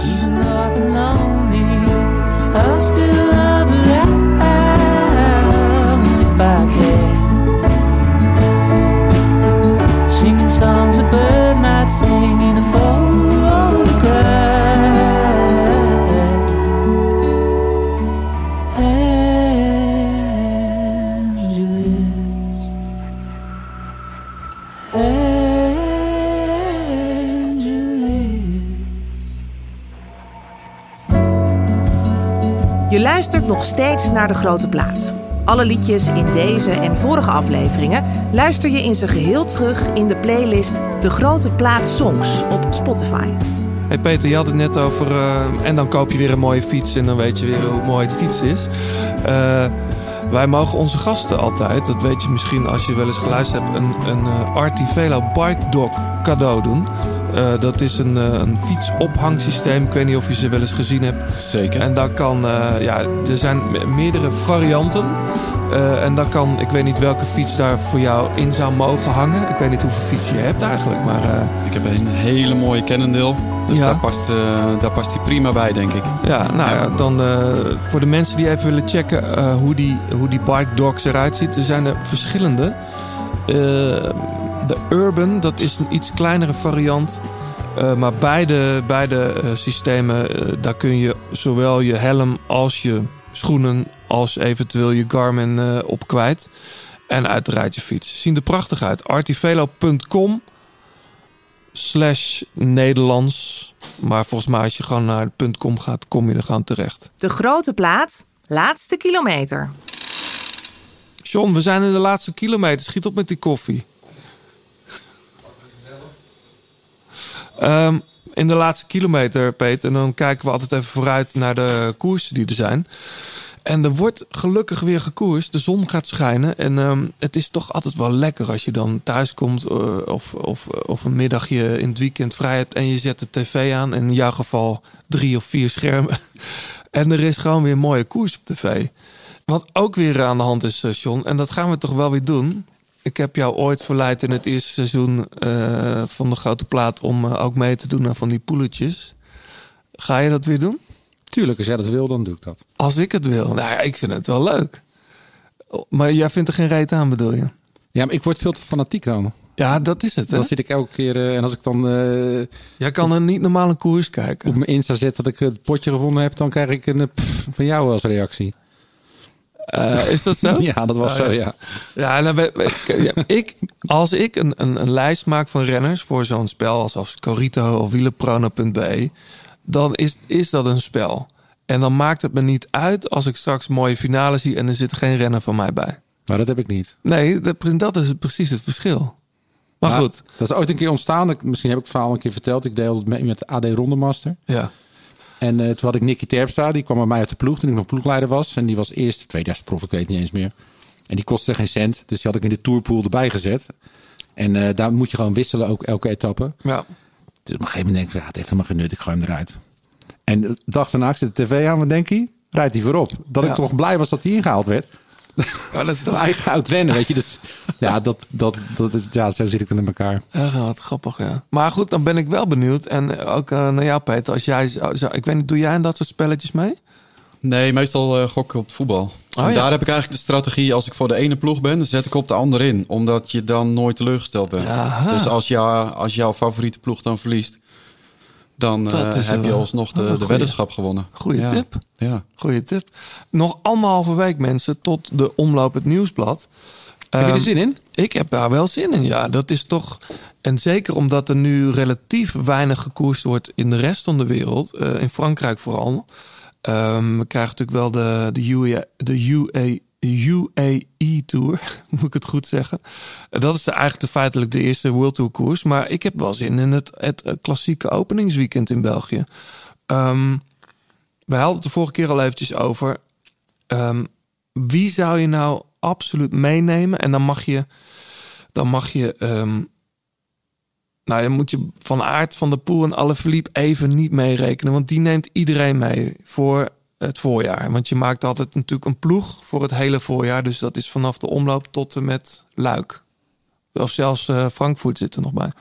Je luistert nog steeds naar De Grote Plaats. Alle liedjes in deze en vorige afleveringen luister je in zijn geheel terug in de playlist De Grote Plaats Songs op Spotify. Hey Peter, je had het net over. eh, en dan koop je weer een mooie fiets en dan weet je weer hoe mooi het fiets is. Eh, wij mogen onze gasten altijd, dat weet je misschien als je wel eens geluisterd hebt, een, een eh, Artivelo Bike Dog cadeau doen. Eh, dat is een, eh, een fietsophangsysteem. Ik weet niet of je ze wel eens gezien hebt. Zeker. En daar kan, eh, ja, er zijn me- meerdere varianten. En dan kan, ik weet niet welke fiets daar voor jou in zou mogen hangen. Ik weet niet hoeveel fietsen je hebt eigenlijk, maar Ik heb een hele mooie Cannondale. Dus Ja. daar, past, daar past hij prima bij, denk ik. ja, nou ja, dan voor de mensen die even willen checken hoe, die, hoe die bike dogs eruit ziet. Er zijn er verschillende. De Urban, dat is een iets kleinere variant. Eh, maar beide, beide eh, systemen, eh, daar kun je zowel je helm als je schoenen, als eventueel je Garmin op kwijt. En uiteraard je fiets. Zien er prachtig uit. artivelo.com slash Nederlands. Maar volgens mij als je gewoon naar .com gaat, kom je er gewoon terecht. De grote plaat, laatste kilometer. John, we zijn in de laatste kilometer. Schiet op met die koffie. Ehm, in de laatste kilometer, Peter. En dan kijken we altijd even vooruit naar de koersen die er zijn. En er wordt gelukkig weer gekoerst. De zon gaat schijnen. En ehm, het is toch altijd wel lekker als je dan thuis komt. eh, of, of, of een middagje in het weekend vrij hebt. En je zet de tv aan. In jouw geval drie of vier schermen. (laughs) en er is gewoon weer mooie koers op tv. Wat ook weer aan de hand is, eh, John, en dat gaan we toch wel weer doen. Ik heb jou ooit verleid in het eerste seizoen eh, van de Grote Plaat om eh, ook mee te doen aan van die poeletjes. Ga je dat weer doen? Tuurlijk, als jij dat wil, dan doe ik dat. Als ik het wil. Nou ja, ik vind het wel leuk. Maar jij vindt er geen reet aan, bedoel je? Ja, maar ik word veel te fanatiek dan. Ja, dat is het. Hè? Dan zit ik elke keer... eh, en als ik dan Jij kan een niet normale koers kijken. op mijn Insta zet dat ik het potje gewonnen heb... dan krijg ik een pff van jou als reactie. Eh, is dat zo? (laughs) Ja, dat was Oh, zo, ja. ja. Ja, ja, ik, als ik een, een, een lijst maak van renners voor zo'n spel als, als Corito of wielerprono.be, dan is, is dat een spel. En dan maakt het me niet uit als ik straks mooie finale zie en er zit geen renner van mij bij. Maar dat heb ik niet. Nee, dat, dat is het- precies het verschil. Maar Maar goed, Dat is ooit een keer ontstaan. Misschien heb ik het verhaal een keer verteld. Ik deelde het mee met de AD Rondemaster. ja. En eh, toen had ik Nicky Terpstra. Die kwam bij mij uit de ploeg toen ik nog ploegleider was. En die was eerst 2000 prof, ik weet niet eens meer. En die kostte geen cent. Dus die had ik in de tourpool erbij gezet. En eh, daar moet je gewoon wisselen, ook elke etappe. ja. Dus op een gegeven moment denk ik, ja, het heeft helemaal geen nut. Ik gooi hem eruit. En de dag daarna, ik zet de tv aan, wat denk je? Rijdt hij voorop. Dat Ja. ik toch blij was dat hij ingehaald werd. (laughs) Ja, dat is toch Eigen oud rennen, weet je. Dus (laughs) ja, dat, dat, dat, ja, zo zit ik dan in elkaar. wat grappig, ja. Maar goed, dan ben ik wel benieuwd. En ook eh, naar jou, Peter. Als jij ik weet niet, doe jij aan dat soort spelletjes mee? Nee, meestal eh, gok ik op het voetbal. Oh, en ja. daar heb ik eigenlijk de strategie, als ik voor de ene ploeg ben, dan zet ik op de ander in. Omdat je dan nooit teleurgesteld bent. Aha. Dus als, jou, als jouw favoriete ploeg dan verliest, dan eh, heb je alsnog de, de weddenschap gewonnen. Goeie Ja. tip. Ja. Goeie tip. Nog anderhalve week, mensen, tot de omloop het nieuwsblad. Heb je er Ehm, zin in? Ik heb daar wel zin in, ja. Dat is toch... En zeker omdat er nu relatief weinig gekoerst wordt in de rest van de wereld. eh, in Frankrijk vooral. Ehm, we krijgen natuurlijk wel de, de, UAE, de UAE, Tour, (laughs) moet ik het goed zeggen. Dat is de, eigenlijk de, feitelijk de eerste World Tour koers. Maar ik heb wel zin in het, het eh, klassieke openingsweekend in België. Ehm we hadden het de vorige keer al eventjes over. Ehm, wie zou je nou absoluut meenemen? En dan mag je, dan mag je, ehm, nou, dan moet je van Aard van de Poel en alle verliep even niet meerekenen, want die neemt iedereen mee voor het voorjaar. Want je maakt altijd natuurlijk een ploeg voor het hele voorjaar, dus dat is vanaf de omloop tot en met Luik. Of zelfs eh, Frankfurt zit er nog bij.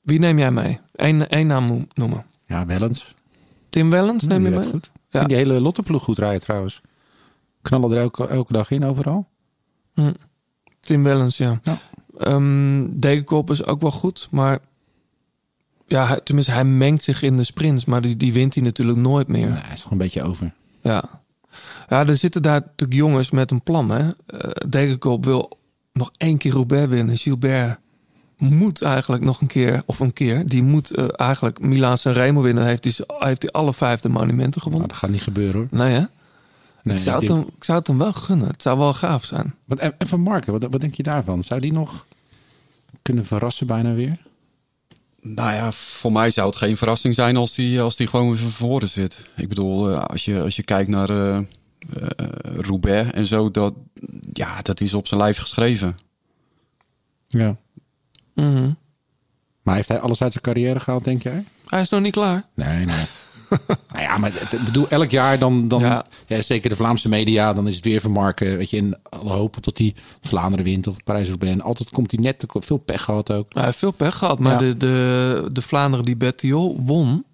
Wie neem jij mee? Eén, één naam noemen. Ja, Wellens. Tim Wellens neem je Die mee? goed. Ik Ja. vind die hele Lotteploeg goed rijden trouwens. Knallen er elke, elke dag in overal. Tim Wellens, ja. Ja. Degenkop is ook wel goed, maar ja, tenminste, hij mengt zich in de sprints, maar die, die wint hij natuurlijk nooit meer. Nee, hij is gewoon een beetje over. Ja. ja, er zitten daar natuurlijk jongens met een plan. Hè? Eh, wil nog één keer Roubaix winnen. Gilbert moet eigenlijk nog een keer, of een keer, die moet eh, eigenlijk Milaan Sanremo winnen. Heeft hij, heeft hij alle vijf de monumenten gewonnen? dat gaat niet gebeuren hoor. Nee, hè? Nee, ik, zou het denk- hem, ik zou het hem wel gunnen. Het zou wel gaaf zijn. Wat, en en van Marken, wat, wat denk je daarvan? Zou die nog kunnen verrassen bijna weer? Nou ja, voor mij zou het geen verrassing zijn als die, als die gewoon weer van voren zit. Ik bedoel, eh, als je, als je kijkt naar eh eh, Roubaix en zo, dat, ja, dat is op zijn lijf geschreven. Ja. Mhm. Maar heeft hij alles uit zijn carrière gehaald, denk jij? Hij is nog niet klaar. Nee, nee. Nou ja, maar ik bedoel, elk jaar dan, dan Ja. ja. zeker de Vlaamse media, dan is het weer vermarken. Weet je, in alle hoop op dat hij Vlaanderen wint of Parijs-Roubaix. En altijd komt hij net te veel pech gehad ook. Hij heeft veel pech gehad, maar Ja. de, de, de Vlaanderen die Bettiol won,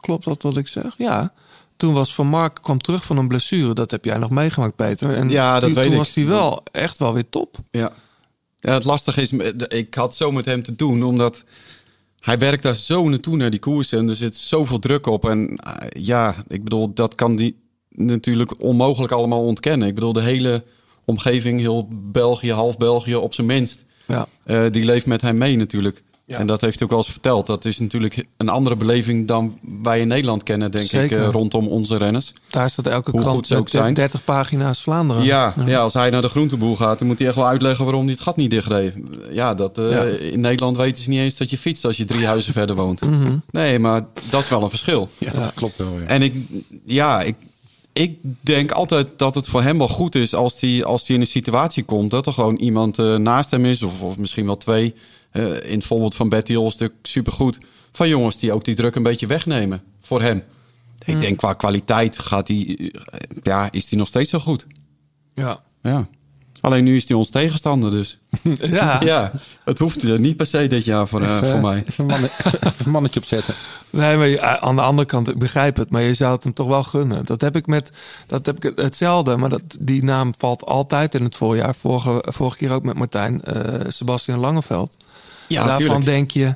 klopt dat wat ik zeg? Ja. Toen was Van Mark kwam terug van een blessure. Dat heb jij nog meegemaakt, Peter. En Ja, dat toen, weet toen ik. was hij wel echt wel weer top. Ja. ja, het lastige is, ik had zo met hem te doen, omdat hij werkt daar zo naartoe naar die koersen. En er zit zoveel druk op. En eh, ja, ik bedoel, dat kan die natuurlijk onmogelijk allemaal ontkennen. Ik bedoel, de hele omgeving, heel België, half België op zijn minst, Ja. eh, die leeft met hem mee natuurlijk. Ja. En dat heeft hij ook wel eens verteld. Dat is natuurlijk een andere beleving dan wij in Nederland kennen, denk Zeker. ik, eh, rondom onze renners. Daar staat elke Hoe krant ook zijn. 30 pagina's Vlaanderen. Ja, ja. als hij naar de groenteboer gaat, dan moet hij echt wel uitleggen waarom hij het gat niet dichtreed. Ja, dat, eh, Ja. in Nederland weten ze niet eens dat je fietst als je drie huizen (laughs) verder woont. Mhm. Nee, maar dat is wel een verschil. Ja, dat klopt wel. Ja. En ik, ja, ik, ik denk altijd dat het voor hem wel goed is als hij als die in een situatie komt dat er gewoon iemand eh, naast hem is, of, of misschien wel twee. Eh, in het voorbeeld van Betty Ol natuurlijk supergoed. Van jongens die ook die druk een beetje wegnemen voor hem. Ik denk qua kwaliteit gaat hij, eh, ja, is hij nog steeds zo goed. Ja. Ja. Alleen nu is hij ons tegenstander, dus. (laughs) Ja. Ja, het hoeft eh, niet per se dit jaar voor, eh, voor mij. Even mannetje opzetten. Nee, maar je- aan de andere kant, ik begrijp het, maar je zou het hem toch wel gunnen. Dat heb ik met, dat heb ik hetzelfde, maar dat, die naam valt altijd in het voorjaar. Vorige, vorige keer ook met Martijn, eh, Sebastian Langeveld. Ja, Daarvan tuurlijk. denk je,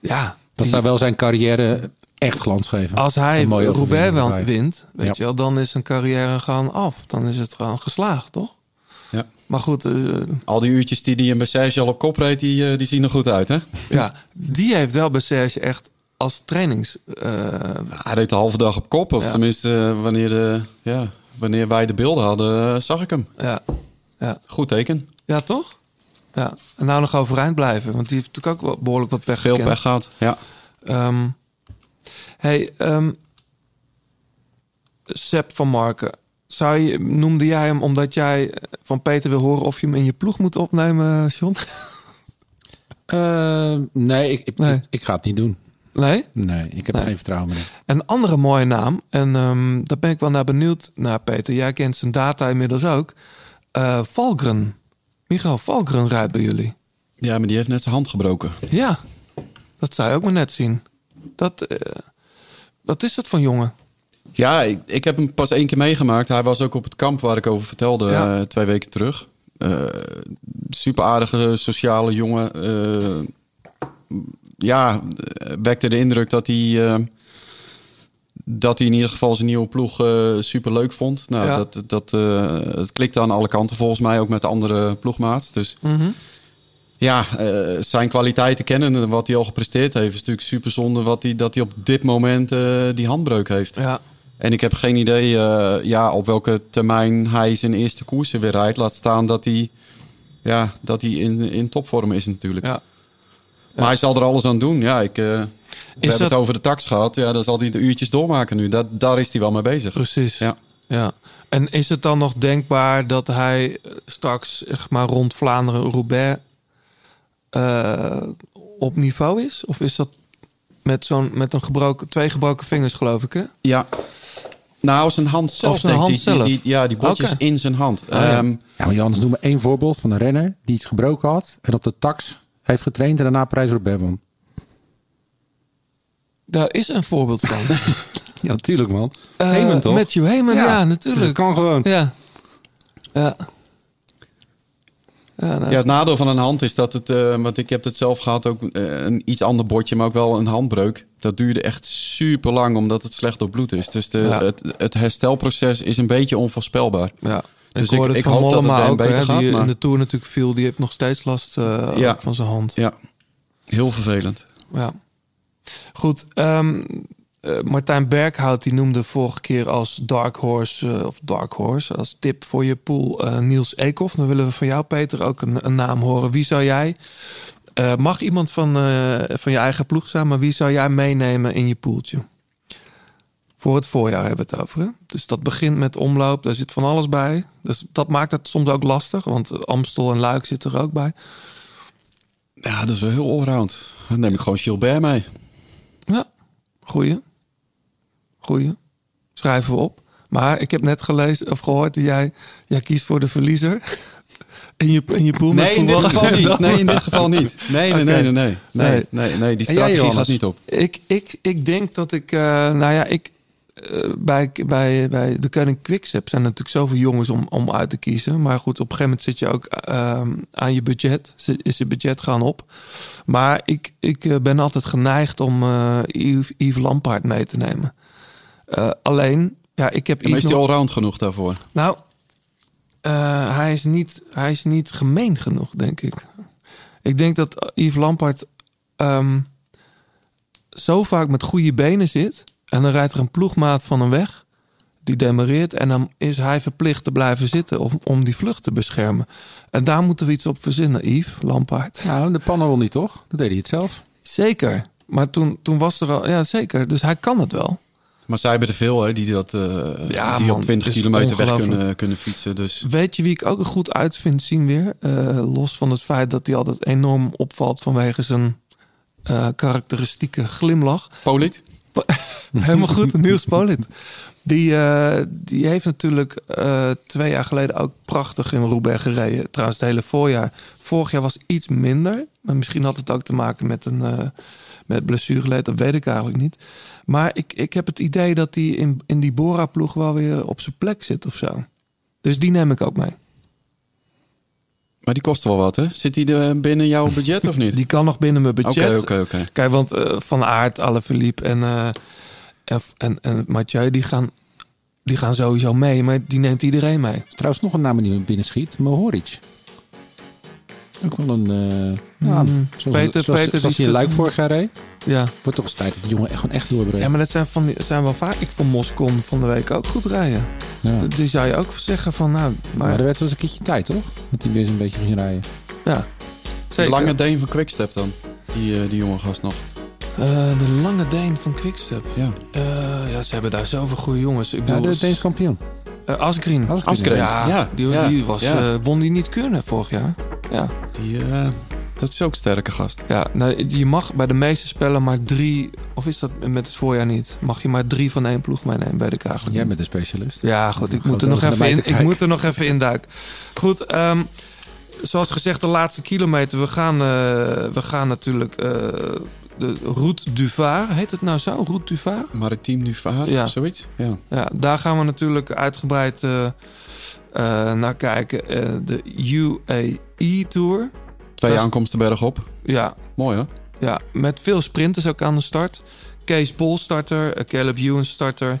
ja, Dat die- zou wel zijn carrière echt glans geven. als hij Roubaix wint, weet Ja. je wel, dan is zijn carrière gewoon af. Dan is het gewoon geslaagd, toch? Maar goed, eh, Al die uurtjes die hij in Bessage al op kop reed, die, eh, die zien er goed uit, hè? (laughs) ja, die heeft wel bij Serge echt als trainings... eh, Hij reed de halve dag op kop. Of Ja. tenminste, wanneer, de, ja, wanneer wij de beelden hadden, zag ik hem. ja, ja. Goed teken. Ja, toch? Ja. En nou nog overeind blijven. Want die heeft natuurlijk ook wel behoorlijk wat pech Veel gekend. pech gehad. Ja. Ehm, hey, ehm Sepp van Marken. Zou je, noemde jij hem omdat jij van Peter wil horen of je hem in je ploeg moet opnemen, John? (laughs) Eh, nee, ik, ik, Nee. Ik, ik ga het niet doen. Nee? Nee, ik heb Nee. er geen vertrouwen meer in. Een andere mooie naam. En ehm, daar ben ik wel naar benieuwd naar, Peter. Jij kent zijn data inmiddels ook. Eh Valgren. Michael Valgren rijdt bij jullie. ja, maar die heeft net zijn hand gebroken. Ja, dat zou je ook maar net zien. Dat, eh, wat is dat voor jongen? Ja, ik, ik heb hem pas één keer meegemaakt. Hij was ook op het kamp waar ik over vertelde Ja. eh, twee weken terug. Eh super aardige, sociale jongen. Eh, ja, wekte de indruk dat hij, dat hij in ieder geval zijn nieuwe ploeg super leuk vond. Nou, Ja. dat, dat, het klikte aan alle kanten volgens mij, ook met de andere ploegmaats. Dus ja, eh, zijn kwaliteiten kennen en wat hij al gepresteerd heeft, is natuurlijk super zonde wat hij, dat hij op dit moment die handbreuk heeft. Ja, En ik heb geen idee eh, ja, op welke termijn hij zijn eerste koersen weer rijdt. Laat staan dat hij, ja, dat hij in, in topvorm is natuurlijk. ja. Maar hij zal er alles aan doen. Ja, ik, eh, we hebben dat- het over de tax gehad. Ja, dan zal hij de uurtjes doormaken nu. Dat, daar is hij wel mee bezig. precies. Ja. Ja. En is het dan nog denkbaar dat hij eh, straks zeg maar, rond Vlaanderen-Roubaix op niveau is? Of is dat met, zo'n, met een gebroken, twee gebroken vingers, geloof ik, hè? Ja. Nou, zijn hand zelf, Of zijn hand. Die- zelf. Die, die- ja, die botjes in zijn hand. Ja. Ehm, Ja, maar Johannes, noem me één voorbeeld van een renner die iets gebroken had en op de tax heeft getraind en daarna prijs roubaix won. Daar is een voorbeeld van. (laughs) Ja, natuurlijk man. Eh, Heyman, toch? Matthew Heyman, ja, natuurlijk. Dus het kan gewoon. Ja. Ja. Ja, nou, Ja, het nadeel van een hand is dat het, eh, want ik heb het zelf gehad, ook eh, een iets ander bordje, maar ook wel een handbreuk. Dat duurde echt super lang omdat het slecht doorbloed is. Dus de, Ja. het, het herstelproces is een beetje onvoorspelbaar. ja. Dus ik hoorde ik- het ik hoop dat het ook, beter hè, gaat, die maar- in de Tour natuurlijk viel. Die heeft nog steeds last eh, Ja. van zijn hand. Ja, heel vervelend. Ja. Goed. ehm, eh, Martijn Berghout die noemde vorige keer als Dark Horse eh, of Dark Horse als tip voor je pool eh, Niels Eekhoff. Dan willen we van jou, Peter, ook een, een naam horen. Wie zou jij mag iemand van, van je eigen ploeg zijn, maar wie zou jij meenemen in je poeltje? Voor het voorjaar hebben we het over. Hè? Dus dat begint met omloop, daar zit van alles bij. Dus dat maakt het soms ook lastig, want Amstel en Luik zitten er ook bij. Ja, dat is wel heel allround. Dan neem ik gewoon Gilbert mee. Ja, goeie. Goeie. Schrijven we op. Maar ik heb net gelezen of gehoord dat jij, jij kiest voor de verliezer. (laughs) In je, in je pool Nee, in dit geval niet. Nee, in dit geval niet. (laughs) Nee, nee, nee, nee, nee. Nee. Nee, die strategie gaat niet op. Ik, ik, ik denk dat ik, eh, nou ja, ik, eh, bij, bij, bij de Koning Quickstep zijn er natuurlijk zoveel jongens om, om uit te kiezen. Maar goed, op een gegeven moment zit je ook ehm, aan je budget. Is je budget gaan op. Maar ik, ik eh, ben altijd geneigd om eh Yves, Yves Lampaard mee te nemen. Eh, alleen, ja, ik heb Maar is nog- allround genoeg daarvoor? nou, eh, hij, is niet, hij is niet gemeen genoeg, denk ik. Ik denk dat Yves Lampaard ehm, zo vaak met goede benen zit. En dan rijdt er een ploegmaat van hem weg. Die demareert. En dan is hij verplicht te blijven zitten om, om die vlucht te beschermen. En daar moeten we iets op verzinnen, Yves Lampaard. Nou, de pannen niet, toch? Dat deed hij het zelf. Zeker. Maar toen, toen was er al... Ja, zeker. Dus hij kan het wel. Maar zij hebben er veel hè, die, dat, eh, Ja, die man, op 20 het is kilometer weg kunnen, kunnen fietsen. Dus Weet je wie ik ook er goed uit vind zien weer? Eh, los van het feit dat hij altijd enorm opvalt vanwege zijn eh, karakteristieke glimlach. Polit? (laughs) Helemaal goed, Niels Polit. Die, die heeft natuurlijk twee jaar geleden ook prachtig in Roubaix gereden. Trouwens, het hele voorjaar. Vorig jaar was iets minder. Maar misschien had het ook te maken met een met blessureleed. Dat weet ik eigenlijk niet. Maar ik, ik heb het idee dat hij in, in die Bora-ploeg wel weer op zijn plek zit of zo. Dus die neem ik ook mee. Maar die kost wel wat, hè? Zit die er binnen jouw budget of niet? (laughs) Die kan nog binnen mijn budget. Oké, oké, oké. Kijk, want eh, Van Aert, Alaphilippe en, eh en, en, en Mathieu, die gaan, die gaan sowieso mee. Maar die neemt iedereen mee. Er is trouwens nog een naam die me binnen schiet. Mohoric. Ook wel een... eh ja, Mm. zoals, Peter- zoals, Peter, zoals die in Luik vorig jaar reed. Ja. Wordt toch eens tijd dat die jongen echt, gewoon echt doorbreekt. ja, maar dat zijn, van die, zijn wel vaak. Ik vond Moscon van de week ook goed rijden. Ja. Die zou je ook zeggen van, nou, Maar maar, er werd wel eens een keertje tijd, toch? Dat hij weer eens een beetje ging rijden. ja. De lange Deen van Quickstep dan. Die, eh, die jonge gast nog. Eh, de lange Deen van Quickstep. Ja. Eh, ja, ze hebben daar zoveel goede jongens. Ik Ja, bedoel, de Deens kampioen. Eh, Asgreen. Asgreen, Asgreen. Ja, Ja, die, ja, die was, ja. eh, won die niet kunnen vorig jaar. Ja. Die, eh, dat is ook een sterke gast. Ja, nou, je mag bij de meeste spellen maar drie, of is dat met het voorjaar niet? Mag je maar drie van één ploeg meenemen, weet ik eigenlijk Jij bent een specialist. Ja, goed, ik moet, er nog even in, ik moet er nog even induiken. Goed, ehm, zoals gezegd, de laatste kilometer. We gaan, eh, we gaan natuurlijk eh, de Route du Var, heet het nou zo? Route du Var? Maritiem varen, Ja. zoiets? Ja. Ja, daar gaan we natuurlijk uitgebreid eh, eh, naar kijken. Eh, de UAE Tour. Twee aankomsten bergop. Ja, Mooi hoor. Ja, met veel sprinters ook aan de start. Kees Bol starter, Caleb Ewan starter.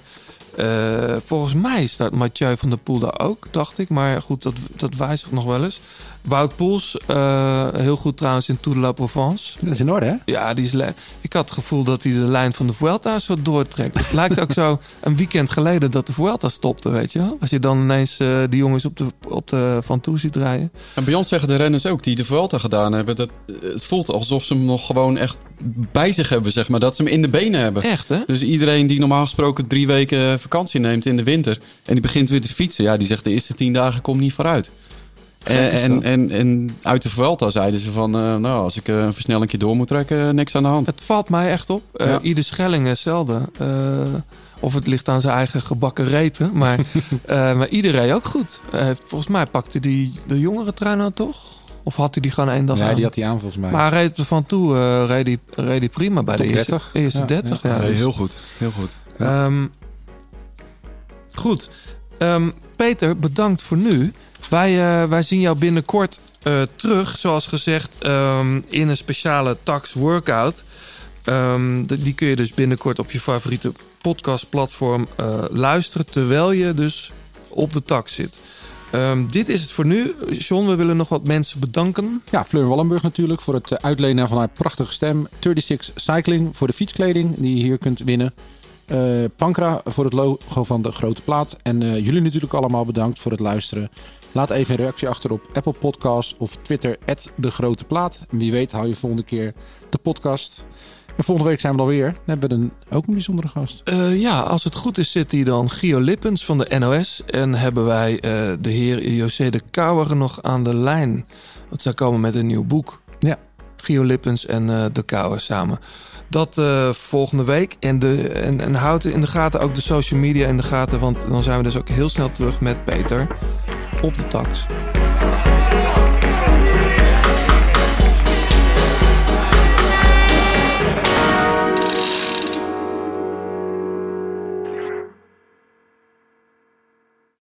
Volgens mij start Mathieu van der Poel daar ook, dacht ik. Maar goed, dat, dat wijzigt nog wel eens. Wout Poels, eh, heel goed trouwens in Tour de la Provence. Dat is in orde, hè? Ja, die is ik had het gevoel dat hij de lijn van de Vuelta zo doortrekt. Het lijkt ook zo een weekend geleden dat de Vuelta stopte, weet je wel. Als je dan ineens eh, die jongens op de, op de Van Toe ziet rijden. En bij ons zeggen de renners ook die de Vuelta gedaan hebben... Dat, het voelt alsof ze hem nog gewoon echt bij zich hebben, zeg maar. Dat ze hem in de benen hebben. Echt, hè? Dus iedereen die normaal gesproken drie weken vakantie neemt in de winter... en die begint weer te fietsen... ja, die zegt de eerste tien dagen komt niet vooruit. En, is en, en, en uit de Vuelta zeiden ze van... eh, nou, als ik eh, een versnellingje door moet trekken, eh, niks aan de hand. Het valt mij echt op. Eh Ja. Ieder Schelling hetzelfde. Eh, of het ligt aan zijn eigen gebakken repen. Maar, (laughs) eh, maar iedereen ook goed. Eh, heeft- volgens mij pakte die de jongere trein nou toch? Of had hij die gewoon één dag Ja, aan? die had hij aan volgens mij. Maar hij reed er van toe, eh reed, hij, reed hij prima bij de eerste 30. eerste Ja, 30. ja. Dus- heel goed, heel goed. Ehm, goed. Ehm, Peter, bedankt voor nu. Wij, eh, wij zien jou binnenkort eh, terug, zoals gezegd, ehm, in een speciale tax workout. Ehm, die kun je dus binnenkort op je favoriete podcastplatform eh, luisteren, terwijl je dus op de tax zit. Ehm, dit is het voor nu. John, we willen nog wat mensen bedanken. Ja, Fleur Wallenburg natuurlijk voor het uitlenen van haar prachtige stem. 36 Cycling voor de fietskleding die je hier kunt winnen. Eh, Pankra voor het logo van de grote plaat. En jullie natuurlijk allemaal bedankt voor het luisteren. Laat even een reactie achter op Apple Podcast of Twitter, De Grote Plaat. En wie weet hou je volgende keer de podcast. En volgende week zijn we alweer. Dan hebben we een, ook een bijzondere gast. Eh, ja, als het goed is zit hier dan Gio Lippens van de NOS. En hebben wij eh, de heer José de Kouwer nog aan de lijn. Want zij komen met een nieuw boek. Ja. Gio Lippens en eh, de Kouwer samen. Dat volgende week. En, de, en, en houd in de gaten ook de social media in de gaten. Want dan zijn we dus ook heel snel terug met Peter op de tax.